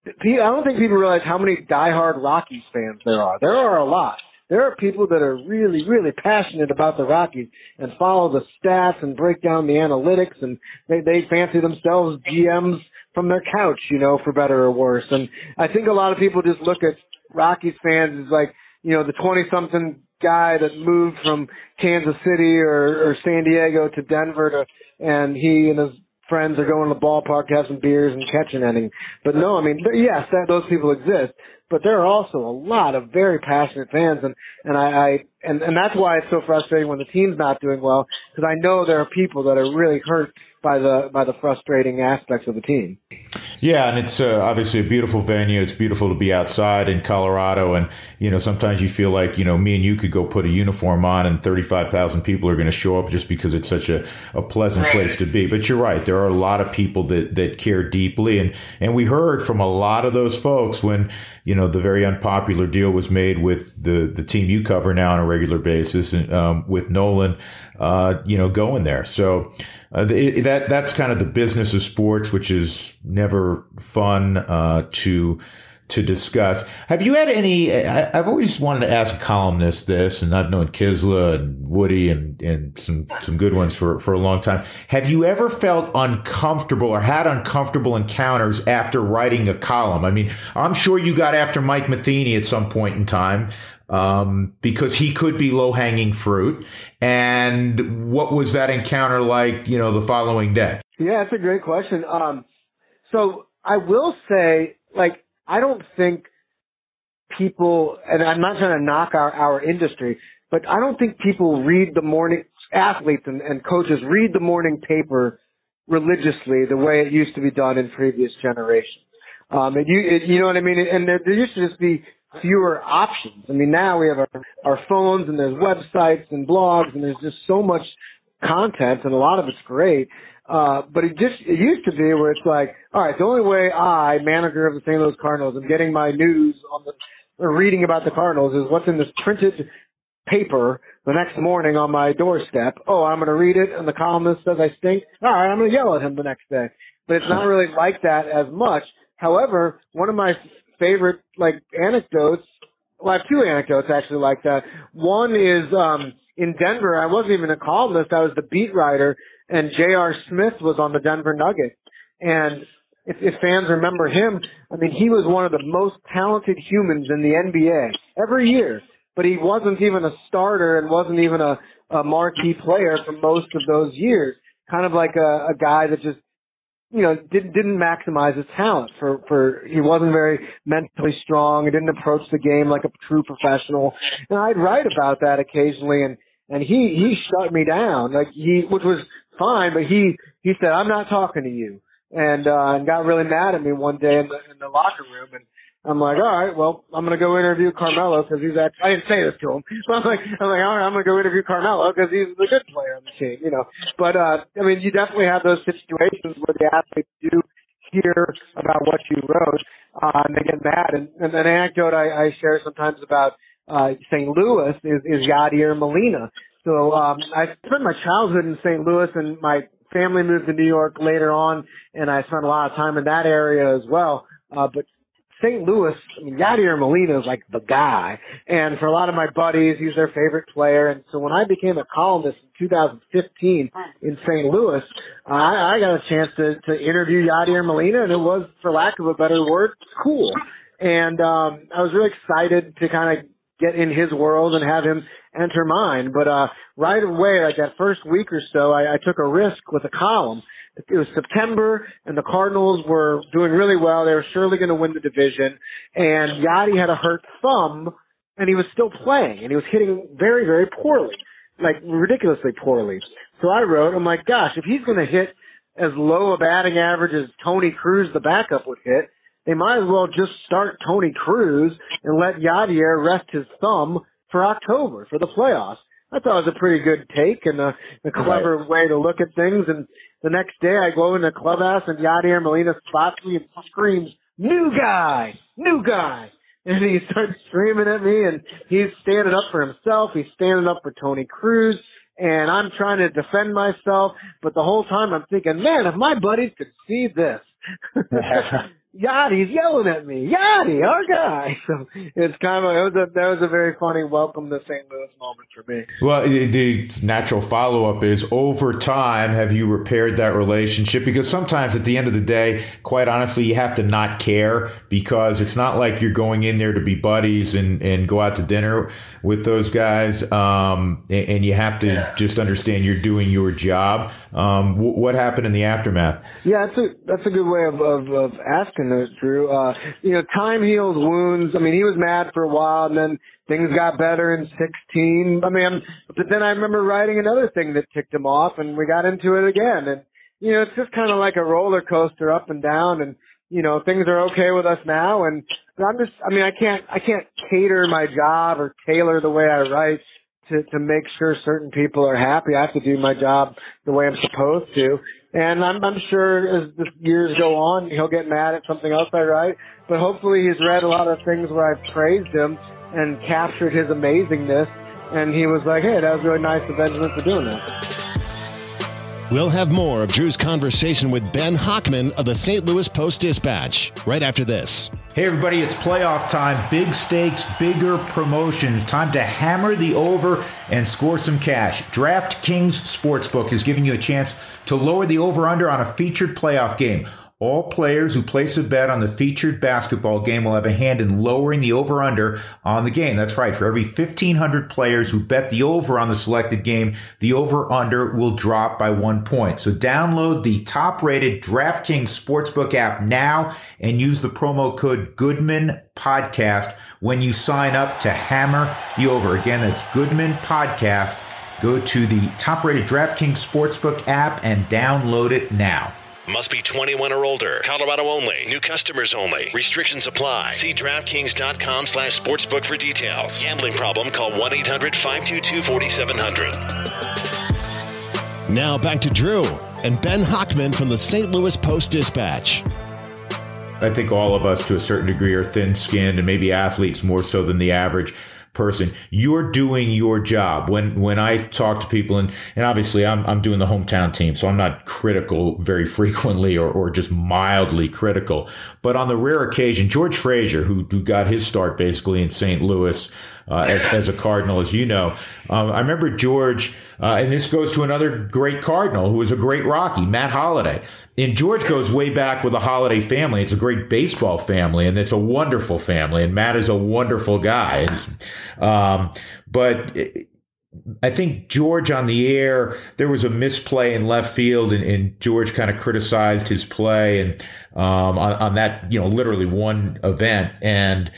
I don't think people realize how many diehard Rockies fans there are. There are a lot. There are people that are really, really passionate about the Rockies and follow the stats and break down the analytics and they, they fancy themselves GMs from their couch, you know, for better or worse. And I think a lot of people just look at Rockies fans as like, you know, the 20 something guy that moved from Kansas City or, or San Diego to Denver to, and he and his friends are going to the ballpark to have some beers and catch an inning. But no, I mean, yes, that, those people exist, but there are also a lot of very passionate fans and, and I, I and, and that's why it's so frustrating when the team's not doing well, because I know there are people that are really hurt by the by the frustrating aspects of the team. Yeah, and it's uh, obviously a beautiful venue. It's beautiful to be outside in Colorado, and you know sometimes you feel like you know me and you could go put a uniform on, and thirty five thousand people are going to show up just because it's such a, a pleasant place to be. But you're right, there are a lot of people that that care deeply, and and we heard from a lot of those folks when you know the very unpopular deal was made with the the team you cover now on a regular basis, and um, with Nolan, uh, you know, going there. So uh, that that's kind of the business of sports, which is never fun uh, to to discuss. Have you had any? I, have always wanted to ask columnists this, and I've known Kiszla and Woody and and some some good ones for for a long time. Have you ever felt uncomfortable or had uncomfortable encounters after writing a column? I mean, I'm sure you got after Mike Matheny at some point in time um, because he could be low hanging fruit. And what was that encounter like, you know, the following day? Yeah, that's a great question. Um, so I will say, like, I don't think people, and I'm not trying to knock our, our industry, but I don't think people read the morning, athletes and, and coaches read the morning paper religiously the way it used to be done in previous generations. Um, it, you, it, you know what I mean? And there, there used to just be fewer options. I mean, now we have our, our phones and there's websites and blogs and there's just so much content and a lot of it's great. Uh, but it just, it used to be where it's like, all right, the only way I, manager of the St. Louis Cardinals, am getting my news on the, or reading about the Cardinals is what's in this printed paper the next morning on my doorstep. Oh, I'm going to read it and the columnist says I stink. All right, I'm going to yell at him the next day. But it's not really like that as much. However, one of my favorite like anecdotes. Well, I have two anecdotes actually like that. One is um in Denver. I wasn't even a columnist. I was the beat writer, and J.R. Smith was on the Denver Nuggets. And if, if fans remember him, I mean, he was one of the most talented humans in the NBA every year. But he wasn't even a starter and wasn't even a, a marquee player for most of those years. Kind of like a, a guy that just you know, didn't didn't maximize his talent for for he wasn't very mentally strong. He didn't approach the game like a true professional. And I'd write about that occasionally, and and he he shut me down, like he which was fine, but he he said I'm not talking to you, and uh, and got really mad at me one day in the in the locker room, and I'm like, all right, well, I'm gonna go interview Carmelo because he's actually, I didn't say this to him, but I'm like, I'm like, all right, I'm gonna go interview Carmelo because he's the good player on the team, you know. But uh, I mean, you definitely have those situations where the athletes do hear about what you wrote, uh, and they get mad. And, and an anecdote I, I share sometimes about uh, St. Louis is, is Yadier Molina. So um, I spent my childhood in St. Louis, and my family moved to New York later on, and I spent a lot of time in that area as well. Uh, but St. Louis, I mean, Yadier Molina is like the guy. And for a lot of my buddies, he's their favorite player. And so when I became a columnist in 2015 in St. Louis, I, I got a chance to, to interview Yadier Molina and it was, for lack of a better word, cool. And, um, I was really excited to kind of get in his world and have him enter mine. But, uh, right away, like that first week or so, I, I took a risk with a column it was September and the Cardinals were doing really well. They were surely going to win the division and Yadi had a hurt thumb and he was still playing and he was hitting very, very poorly. like ridiculously poorly. So I wrote, I'm like, gosh, if he's going to hit as low a batting average as Tony Cruz, the backup, would hit, they might as well just start Tony Cruz and let Yadier rest his thumb for October for the playoffs. I thought it was a pretty good take and a, a clever right. way to look at things. And the next day I go in the clubhouse and Yadier Molina spots me and screams, new guy, new guy. And he starts screaming at me and he's standing up for himself. He's standing up for Tony Cruz and I'm trying to defend myself. But the whole time I'm thinking, man, if my buddies could see this. Yadi's yelling at me. Yachty, our guy. So it's kind of it was a that was a very funny welcome to St. Louis moment for me. Well, the natural follow up is over time, have you repaired that relationship? Because sometimes at the end of the day, quite honestly, you have to not care because it's not like you're going in there to be buddies and and go out to dinner with those guys. Um, and, and, you have to yeah. just understand you're doing your job. Um, w- what happened in the aftermath? Yeah, that's a that's a good way of of, of asking Drew. Uh, you know, time heals wounds. I mean, he was mad for a while, and then things got better in 16. I mean, but then I remember writing another thing that ticked him off, and we got into it again. And you know, it's just kind of like a roller coaster, up and down. And you know, things are okay with us now. And I'm just, I mean, I can't, I can't cater my job or tailor the way I write to to make sure certain people are happy. I have to do my job the way I'm supposed to. And I'm, I'm sure as the years go on, he'll get mad at something else I write. But hopefully he's read a lot of things where I've praised him and captured his amazingness. And he was like, hey, that was really nice of Benjamin for doing that. We'll have more of Drew's conversation with Ben Hochman of the St. Louis Post Dispatch right after this. Hey, everybody, it's playoff time. Big stakes, bigger promotions. Time to hammer the over and score some cash. DraftKings Sportsbook is giving you a chance to lower the over under on a featured playoff game. All players who place a bet on the featured basketball game will have a hand in lowering the over under on the game. That's right. For every 1,500 players who bet the over on the selected game, the over under will drop by one point. So download the top rated DraftKings Sportsbook app now and use the promo code Goodman Podcast when you sign up to hammer the over. Again, that's Goodman Podcast. Go to the top rated DraftKings Sportsbook app and download it now. Must be 21 or older. Colorado only. New customers only. Restrictions apply. See DraftKings.com slash sportsbook for details. Gambling problem? Call 1-800-522-4700. Now back to Drew and Ben Hochman from the St. Louis Post-Dispatch. I think all of us, to a certain degree, are thin-skinned, and maybe athletes more so than the average person. You're doing your job. When when I talk to people, and, and obviously I'm, I'm doing the hometown team, so I'm not critical very frequently or, or just mildly critical. But on the rare occasion, George Frazier, who, who got his start basically in St. Louis uh, as, as a Cardinal, as you know, um, I remember George, uh, and this goes to another great Cardinal who was a great Rocky, Matt Holliday. And George goes way back with the Holliday family. It's a great baseball family, and it's a wonderful family. And Matt is a wonderful guy. Um, but I think George on the air, there was a misplay in left field, and, and George kind of criticized his play and um, on, on that, you know, literally one event. And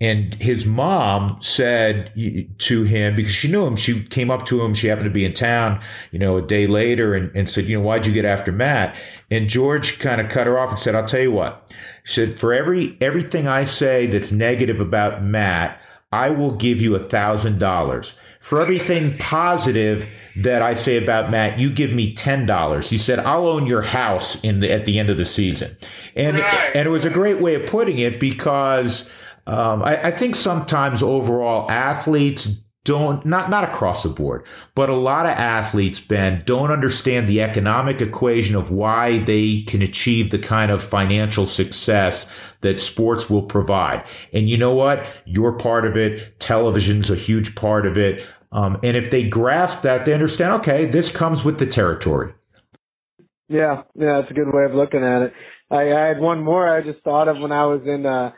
and his mom said to him, because she knew him, she came up to him. She happened to be in town, you know, a day later and, and said, you know, why'd you get after Matt? And George kind of cut her off and said, I'll tell you what. He said, for every, everything I say that's negative about Matt, I will give you a thousand dollars. For everything positive that I say about Matt, you give me ten dollars. He said, "I'll own your house in the at the end of the season," and right. and it was a great way of putting it because um, I, I think sometimes overall athletes don't not not across the board, but a lot of athletes, Ben, don't understand the economic equation of why they can achieve the kind of financial success that sports will provide. And you know what? You're part of it. Television's a huge part of it. Um, and if they grasp that, they understand. Okay, this comes with the territory. Yeah, yeah, that's a good way of looking at it. I, I had one more I just thought of when I was in uh,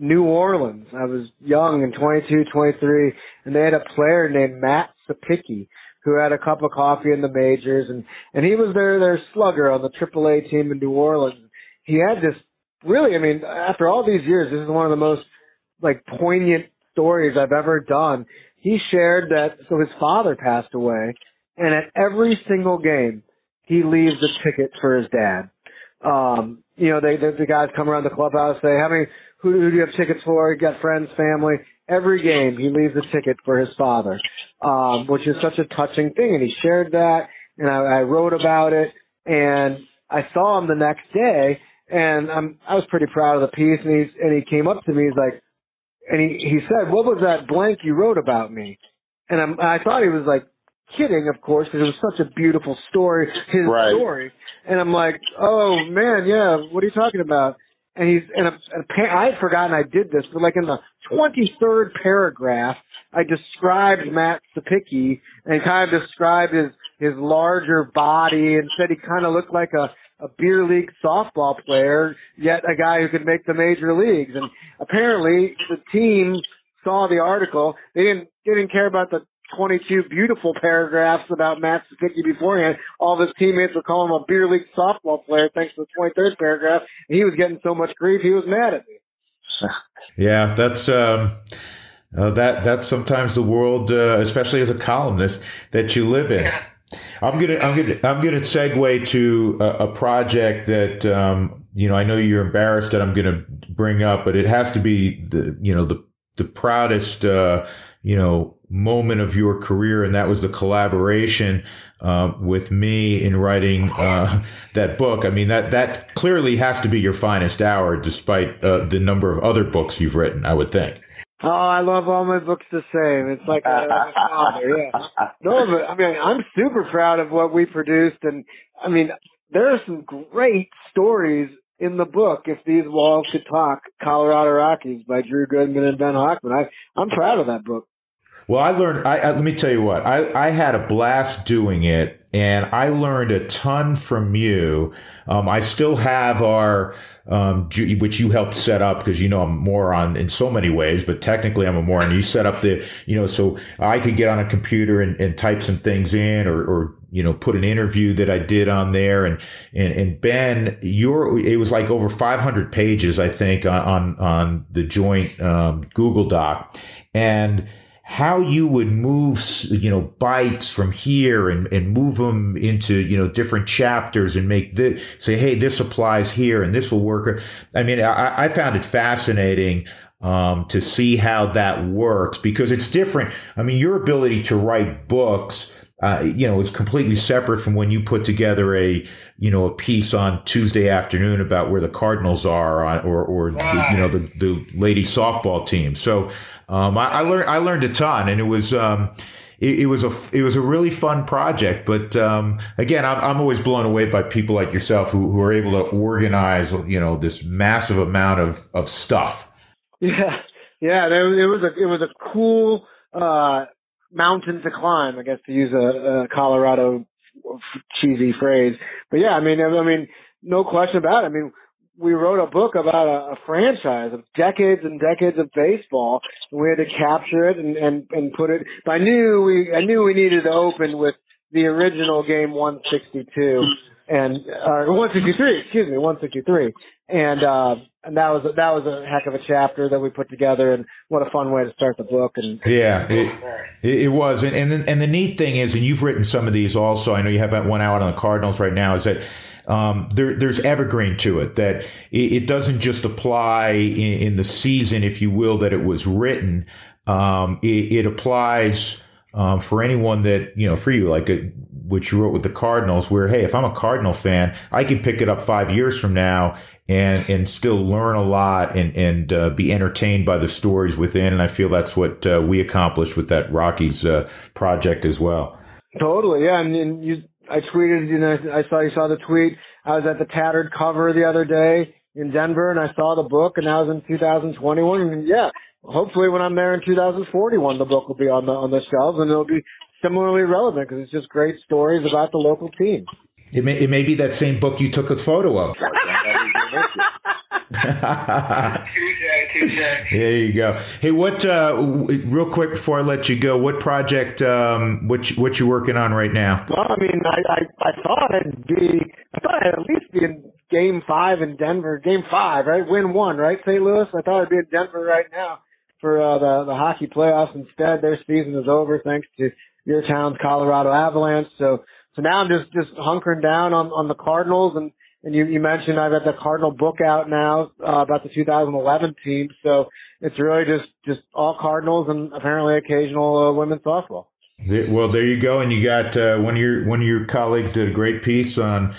New Orleans. I was young and 22, 23, and they had a player named Matt Sapicki who had a cup of coffee in the majors, and and he was their their slugger on the AAA team in New Orleans. He had this really, I mean, after all these years, this is one of the most like poignant stories I've ever done. he shared that so his father passed away, and at every single game he leaves a ticket for his dad. Um, you know, they, they the guys come around the clubhouse say, "How many? Who, who do you have tickets for? You got friends, family." Every game he leaves a ticket for his father, um, which is such a touching thing, and he shared that, and I, I wrote about it, and I saw him the next day, and I'm I was pretty proud of the piece, and he and he came up to me, he's like, and he he said, "What was that blank you wrote about me?" And I'm, I thought he was like kidding, of course, because it was such a beautiful story, his Right. story. And I'm like, "Oh man, yeah, what are you talking about?" And he's and, a, and a, I had forgotten I did this, but like in the 23rd paragraph, I described Matt Sapicki and kind of described his his larger body and said he kind of looked like a a beer league softball player, yet a guy who could make the major leagues. And apparently, the team saw the article. They didn't they didn't care about the 22 beautiful paragraphs about Matt Sapicki beforehand. All of his teammates were calling him a beer league softball player thanks to the 23rd paragraph. And he was getting so much grief, he was mad at me. Yeah, that's um, uh, that that's sometimes the world, uh, especially as a columnist, that you live in. I'm gonna I'm gonna I'm gonna segue to a, a project that um, you know I know you're embarrassed that I'm gonna bring up, but it has to be the you know the the proudest uh, you know moment of your career, and that was the collaboration uh, with me in writing uh, that book. I mean that that clearly has to be your finest hour, despite uh, the number of other books you've written. I would think. Oh, I love all my books the same. It's like a, a father, yeah. No, but I mean, I'm super proud of what we produced, and I mean, there are some great stories in the book. If these walls could talk, Colorado Rockies by Drew Goodman and Ben Hochman. I, I'm proud of that book. Well, I learned. I, I let me tell you what. I I had a blast doing it, and I learned a ton from you. Um, I still have our, um, which you helped set up because you know I'm more on in so many ways, but technically I'm a more. And you set up the, you know, so I could get on a computer and, and type some things in, or or you know put an interview that I did on there, and and and Ben, your it was like over 500 pages, I think, on, on the joint um, Google Doc, and how you would move, you know, bytes from here and, and move them into, you know, different chapters and make this, say, hey, this applies here and this will work. I mean, I, I found it fascinating um, to see how that works because it's different. I mean, your ability to write books, uh, you know, it's completely separate from when you put together a, you know, a piece on Tuesday afternoon about where the Cardinals are on, or, or the, you know, the, the lady softball team. So um, I, I learned I learned a ton, and it was um, it, it was a it was a really fun project. But um, again, I'm, I'm always blown away by people like yourself who, who are able to organize, you know, this massive amount of, of stuff. Yeah, yeah. It was a it was a cool uh, mountain to climb, I guess, to use a, a Colorado cheesy phrase. But yeah, I mean, I mean, no question about it. I mean, we wrote a book about a, a franchise of decades and decades of baseball, and we had to capture it and and and put it. But I knew we I knew we needed to open with the original game 162 and uh, 163. Excuse me, 163. And uh, and that was that was a heck of a chapter that we put together, and what a fun way to start the book. And Yeah, it, it was, and and the, and the neat thing is, and you've written some of these also. I know you have that one out on the Cardinals right now. Is that um, there, there's evergreen to it that it, it doesn't just apply in, in, the season, if you will, that it was written. Um, it, it, applies um, for anyone that you know, for you, like a, which you wrote with the Cardinals, where hey, if I'm a Cardinal fan, I can pick it up five years from now and and still learn a lot and and uh, be entertained by the stories within. And I feel that's what uh, we accomplished with that Rockies uh, project as well. Totally, yeah. And, and you, I tweeted, you know, I saw you saw the tweet. I was at the tattered cover the other day in Denver, and I saw the book, and that was in 2021. And yeah, hopefully when I'm there in 2041, the book will be on the on the shelves, and it'll be similarly relevant because it's just great stories about the local team. It may, it may be that same book you took a photo of. touche, touche. There you go. Hey, what? Uh, real quick before I let you go, what project? Um, what you, what you working on right now? Well, I mean, I, I I thought I'd be, I thought I'd at least be in Game Five in Denver. Game Five, right? Win one, right? St. Louis. I thought I'd be in Denver right now for uh, the the hockey playoffs. Instead, their season is over thanks to your town's Colorado Avalanche. So so now I'm just just hunkering down on on the Cardinals and. And you, you mentioned I've got the Cardinal book out now uh, about the 2011 team, so it's really just just all Cardinals and apparently occasional uh, women's softball. Well, there you go, and you got uh, one of your one of your colleagues did a great piece on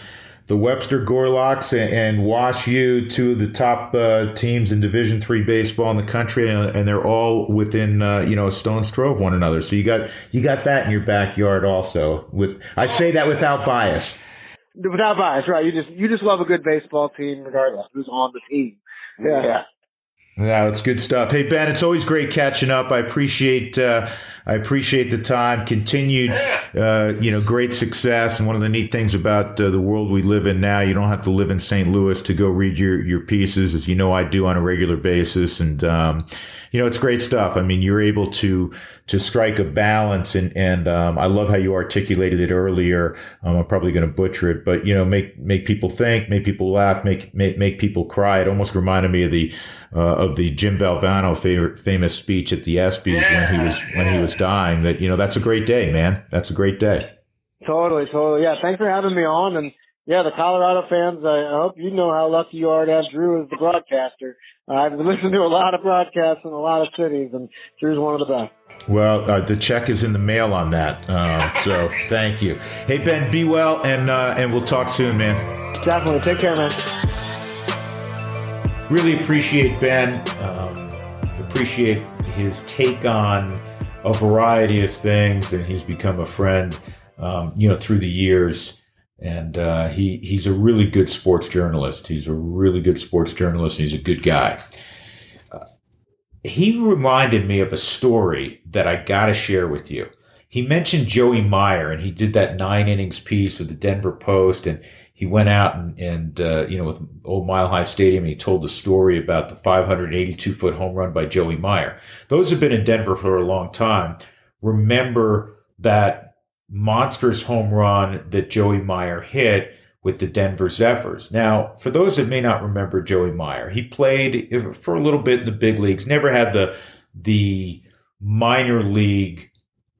the Webster Gorloks and, and Wash U, two of the top uh, teams in Division three baseball in the country, and, and they're all within uh, you know a stone's throw of one another. So you got you got that in your backyard also. With I say that without bias. Without bias, right? You just you just love a good baseball team, regardless who's on the team. Yeah. yeah. Yeah, that's good stuff. Hey Ben, it's always great catching up. I appreciate uh, I appreciate the time. Continued, uh, you know, great success. And one of the neat things about uh, the world we live in now, you don't have to live in St. Louis to go read your your pieces, as you know I do on a regular basis. And um, you know, it's great stuff. I mean, you're able to to strike a balance, and and um, I love how you articulated it earlier. Um, I'm probably going to butcher it, but you know, make make people think, make people laugh, make make make people cry. It almost reminded me of the uh, of the Jim Valvano favorite, famous speech at the ESPYS yeah, when he was when he was dying. That you know, that's a great day, man. That's a great day. Totally, totally. Yeah, thanks for having me on, and yeah, the Colorado fans, I hope you know how lucky you are to have Drew as the broadcaster. I've listened to a lot of broadcasts in a lot of cities, and Drew's one of the best. Well, uh, the check is in the mail on that, uh, so thank you. Hey Ben, be well, and uh, and we'll talk soon, man. Definitely. Take care, man. Really appreciate Ben. Um, appreciate his take on a variety of things, and he's become a friend, um, you know, through the years and uh, he he's a really good sports journalist. He's a really good sports journalist. he's a good guy. Uh, he reminded me of a story that I got to share with you. He mentioned Joey Meyer, and he did that nine innings piece with the Denver Post, and he went out and, and uh, you know with old Mile High Stadium, he told the story about the 582 foot home run by Joey Meyer. Those have been in Denver for a long time. Remember that monstrous home run that Joey Meyer hit with the Denver Zephyrs. Now, for those that may not remember Joey Meyer, he played for a little bit in the big leagues, never had the the minor league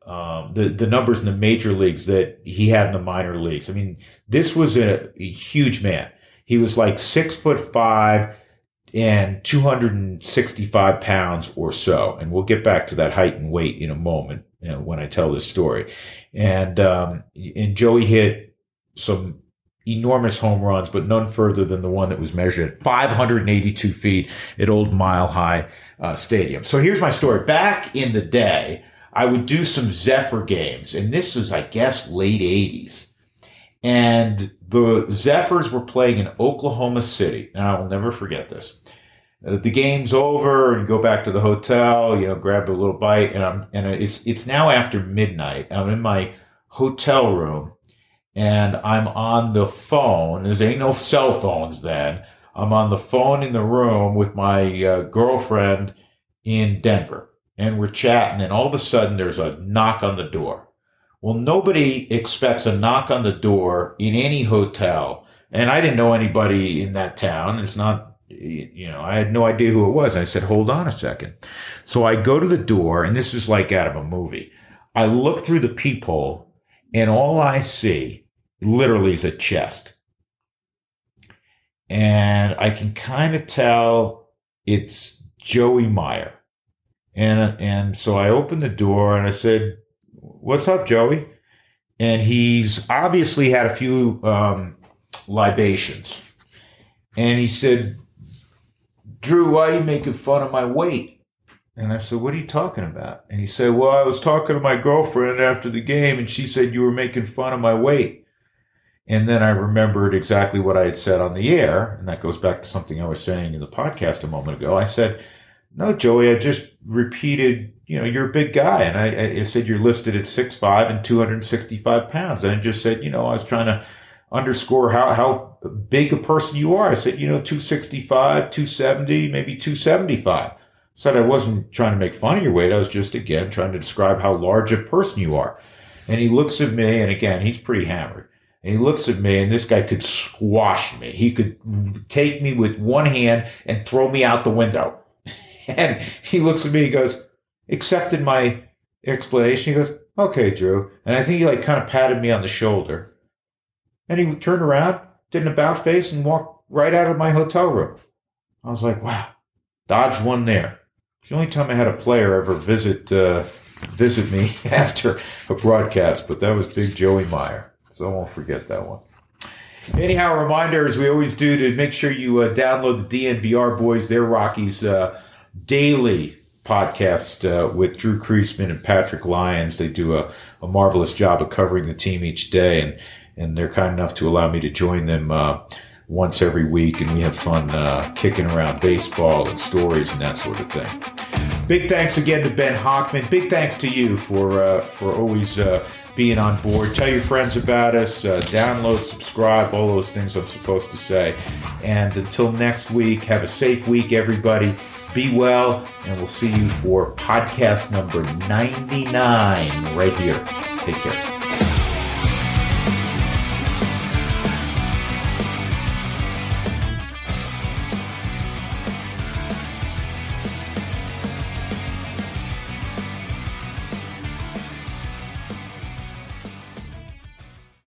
um, the the numbers in the major leagues that he had in the minor leagues. I mean, this was a, a huge man. He was like six foot five and 265 pounds or so. And we'll get back to that height and weight in a moment you know, when I tell this story. And, um, and Joey hit some enormous home runs, but none further than the one that was measured at 582 feet at Old Mile High uh, Stadium. So here's my story. Back in the day, I would do some Zephyr games, and this was, I guess, late 80s. And the Zephyrs were playing in Oklahoma City, and I will never forget this. Uh, the game's over and go back to the hotel, you know, grab a little bite and I'm, and it's, it's now after midnight. I'm in my hotel room and I'm on the phone. There's ain't no cell phones then. I'm on the phone in the room with my uh, girlfriend in Denver and we're chatting and all of a sudden there's a knock on the door. Well, nobody expects a knock on the door in any hotel. And I didn't know anybody in that town. It's not you know, I had no idea who it was. I said, hold on a second. So I go to the door, and this is like out of a movie. I look through the peephole, and all I see literally is a chest. And I can kind of tell it's Joey Meyer. And, and so I opened the door and I said, what's up, Joey? And he's obviously had a few, um, libations. And he said, Drew, why are you making fun of my weight? And I said, What are you talking about? And he said, Well, I was talking to my girlfriend after the game, and she said you were making fun of my weight. And then I remembered exactly what I had said on the air. And that goes back to something I was saying in the podcast a moment ago. I said, No, Joey, I just repeated, you know, you're a big guy. And I, I said, You're listed at 6'5 and 265 pounds. And I just said, You know, I was trying to underscore how, how big a person you are. I said, you know, 265, 270, maybe 275. I said I wasn't trying to make fun of your weight. I was just, again, trying to describe how large a person you are. And he looks at me, and again, he's pretty hammered. And he looks at me, and this guy could squash me. He could take me with one hand and throw me out the window. And he looks at me, he goes, accepted my explanation. He goes, okay, Drew. And I think he like kind of patted me on the shoulder. And he turned around, did an about face, and walked right out of my hotel room. I was like, wow, Dodge one there. It's the only time I had a player ever visit uh, visit me after a broadcast, but that was Big Joey Meyer. So I won't forget that one. Anyhow, a reminder, as we always do, to make sure you uh, download the DNVR Boys, their Rockies uh, daily podcast uh, with Drew Creasman and Patrick Lyons. They do a, a, marvelous job of covering the team each day, and, and they're kind enough to allow me to join them uh, once every week, and we have fun uh, kicking around baseball and stories and that sort of thing. Big thanks again to Ben Hochman. Big thanks to you for uh, for always being on board. Tell your friends about us. Uh, download, subscribe, all those things I'm supposed to say. And until next week, have a safe week, everybody. Be well, and we'll see you for podcast number 99 right here. Take care.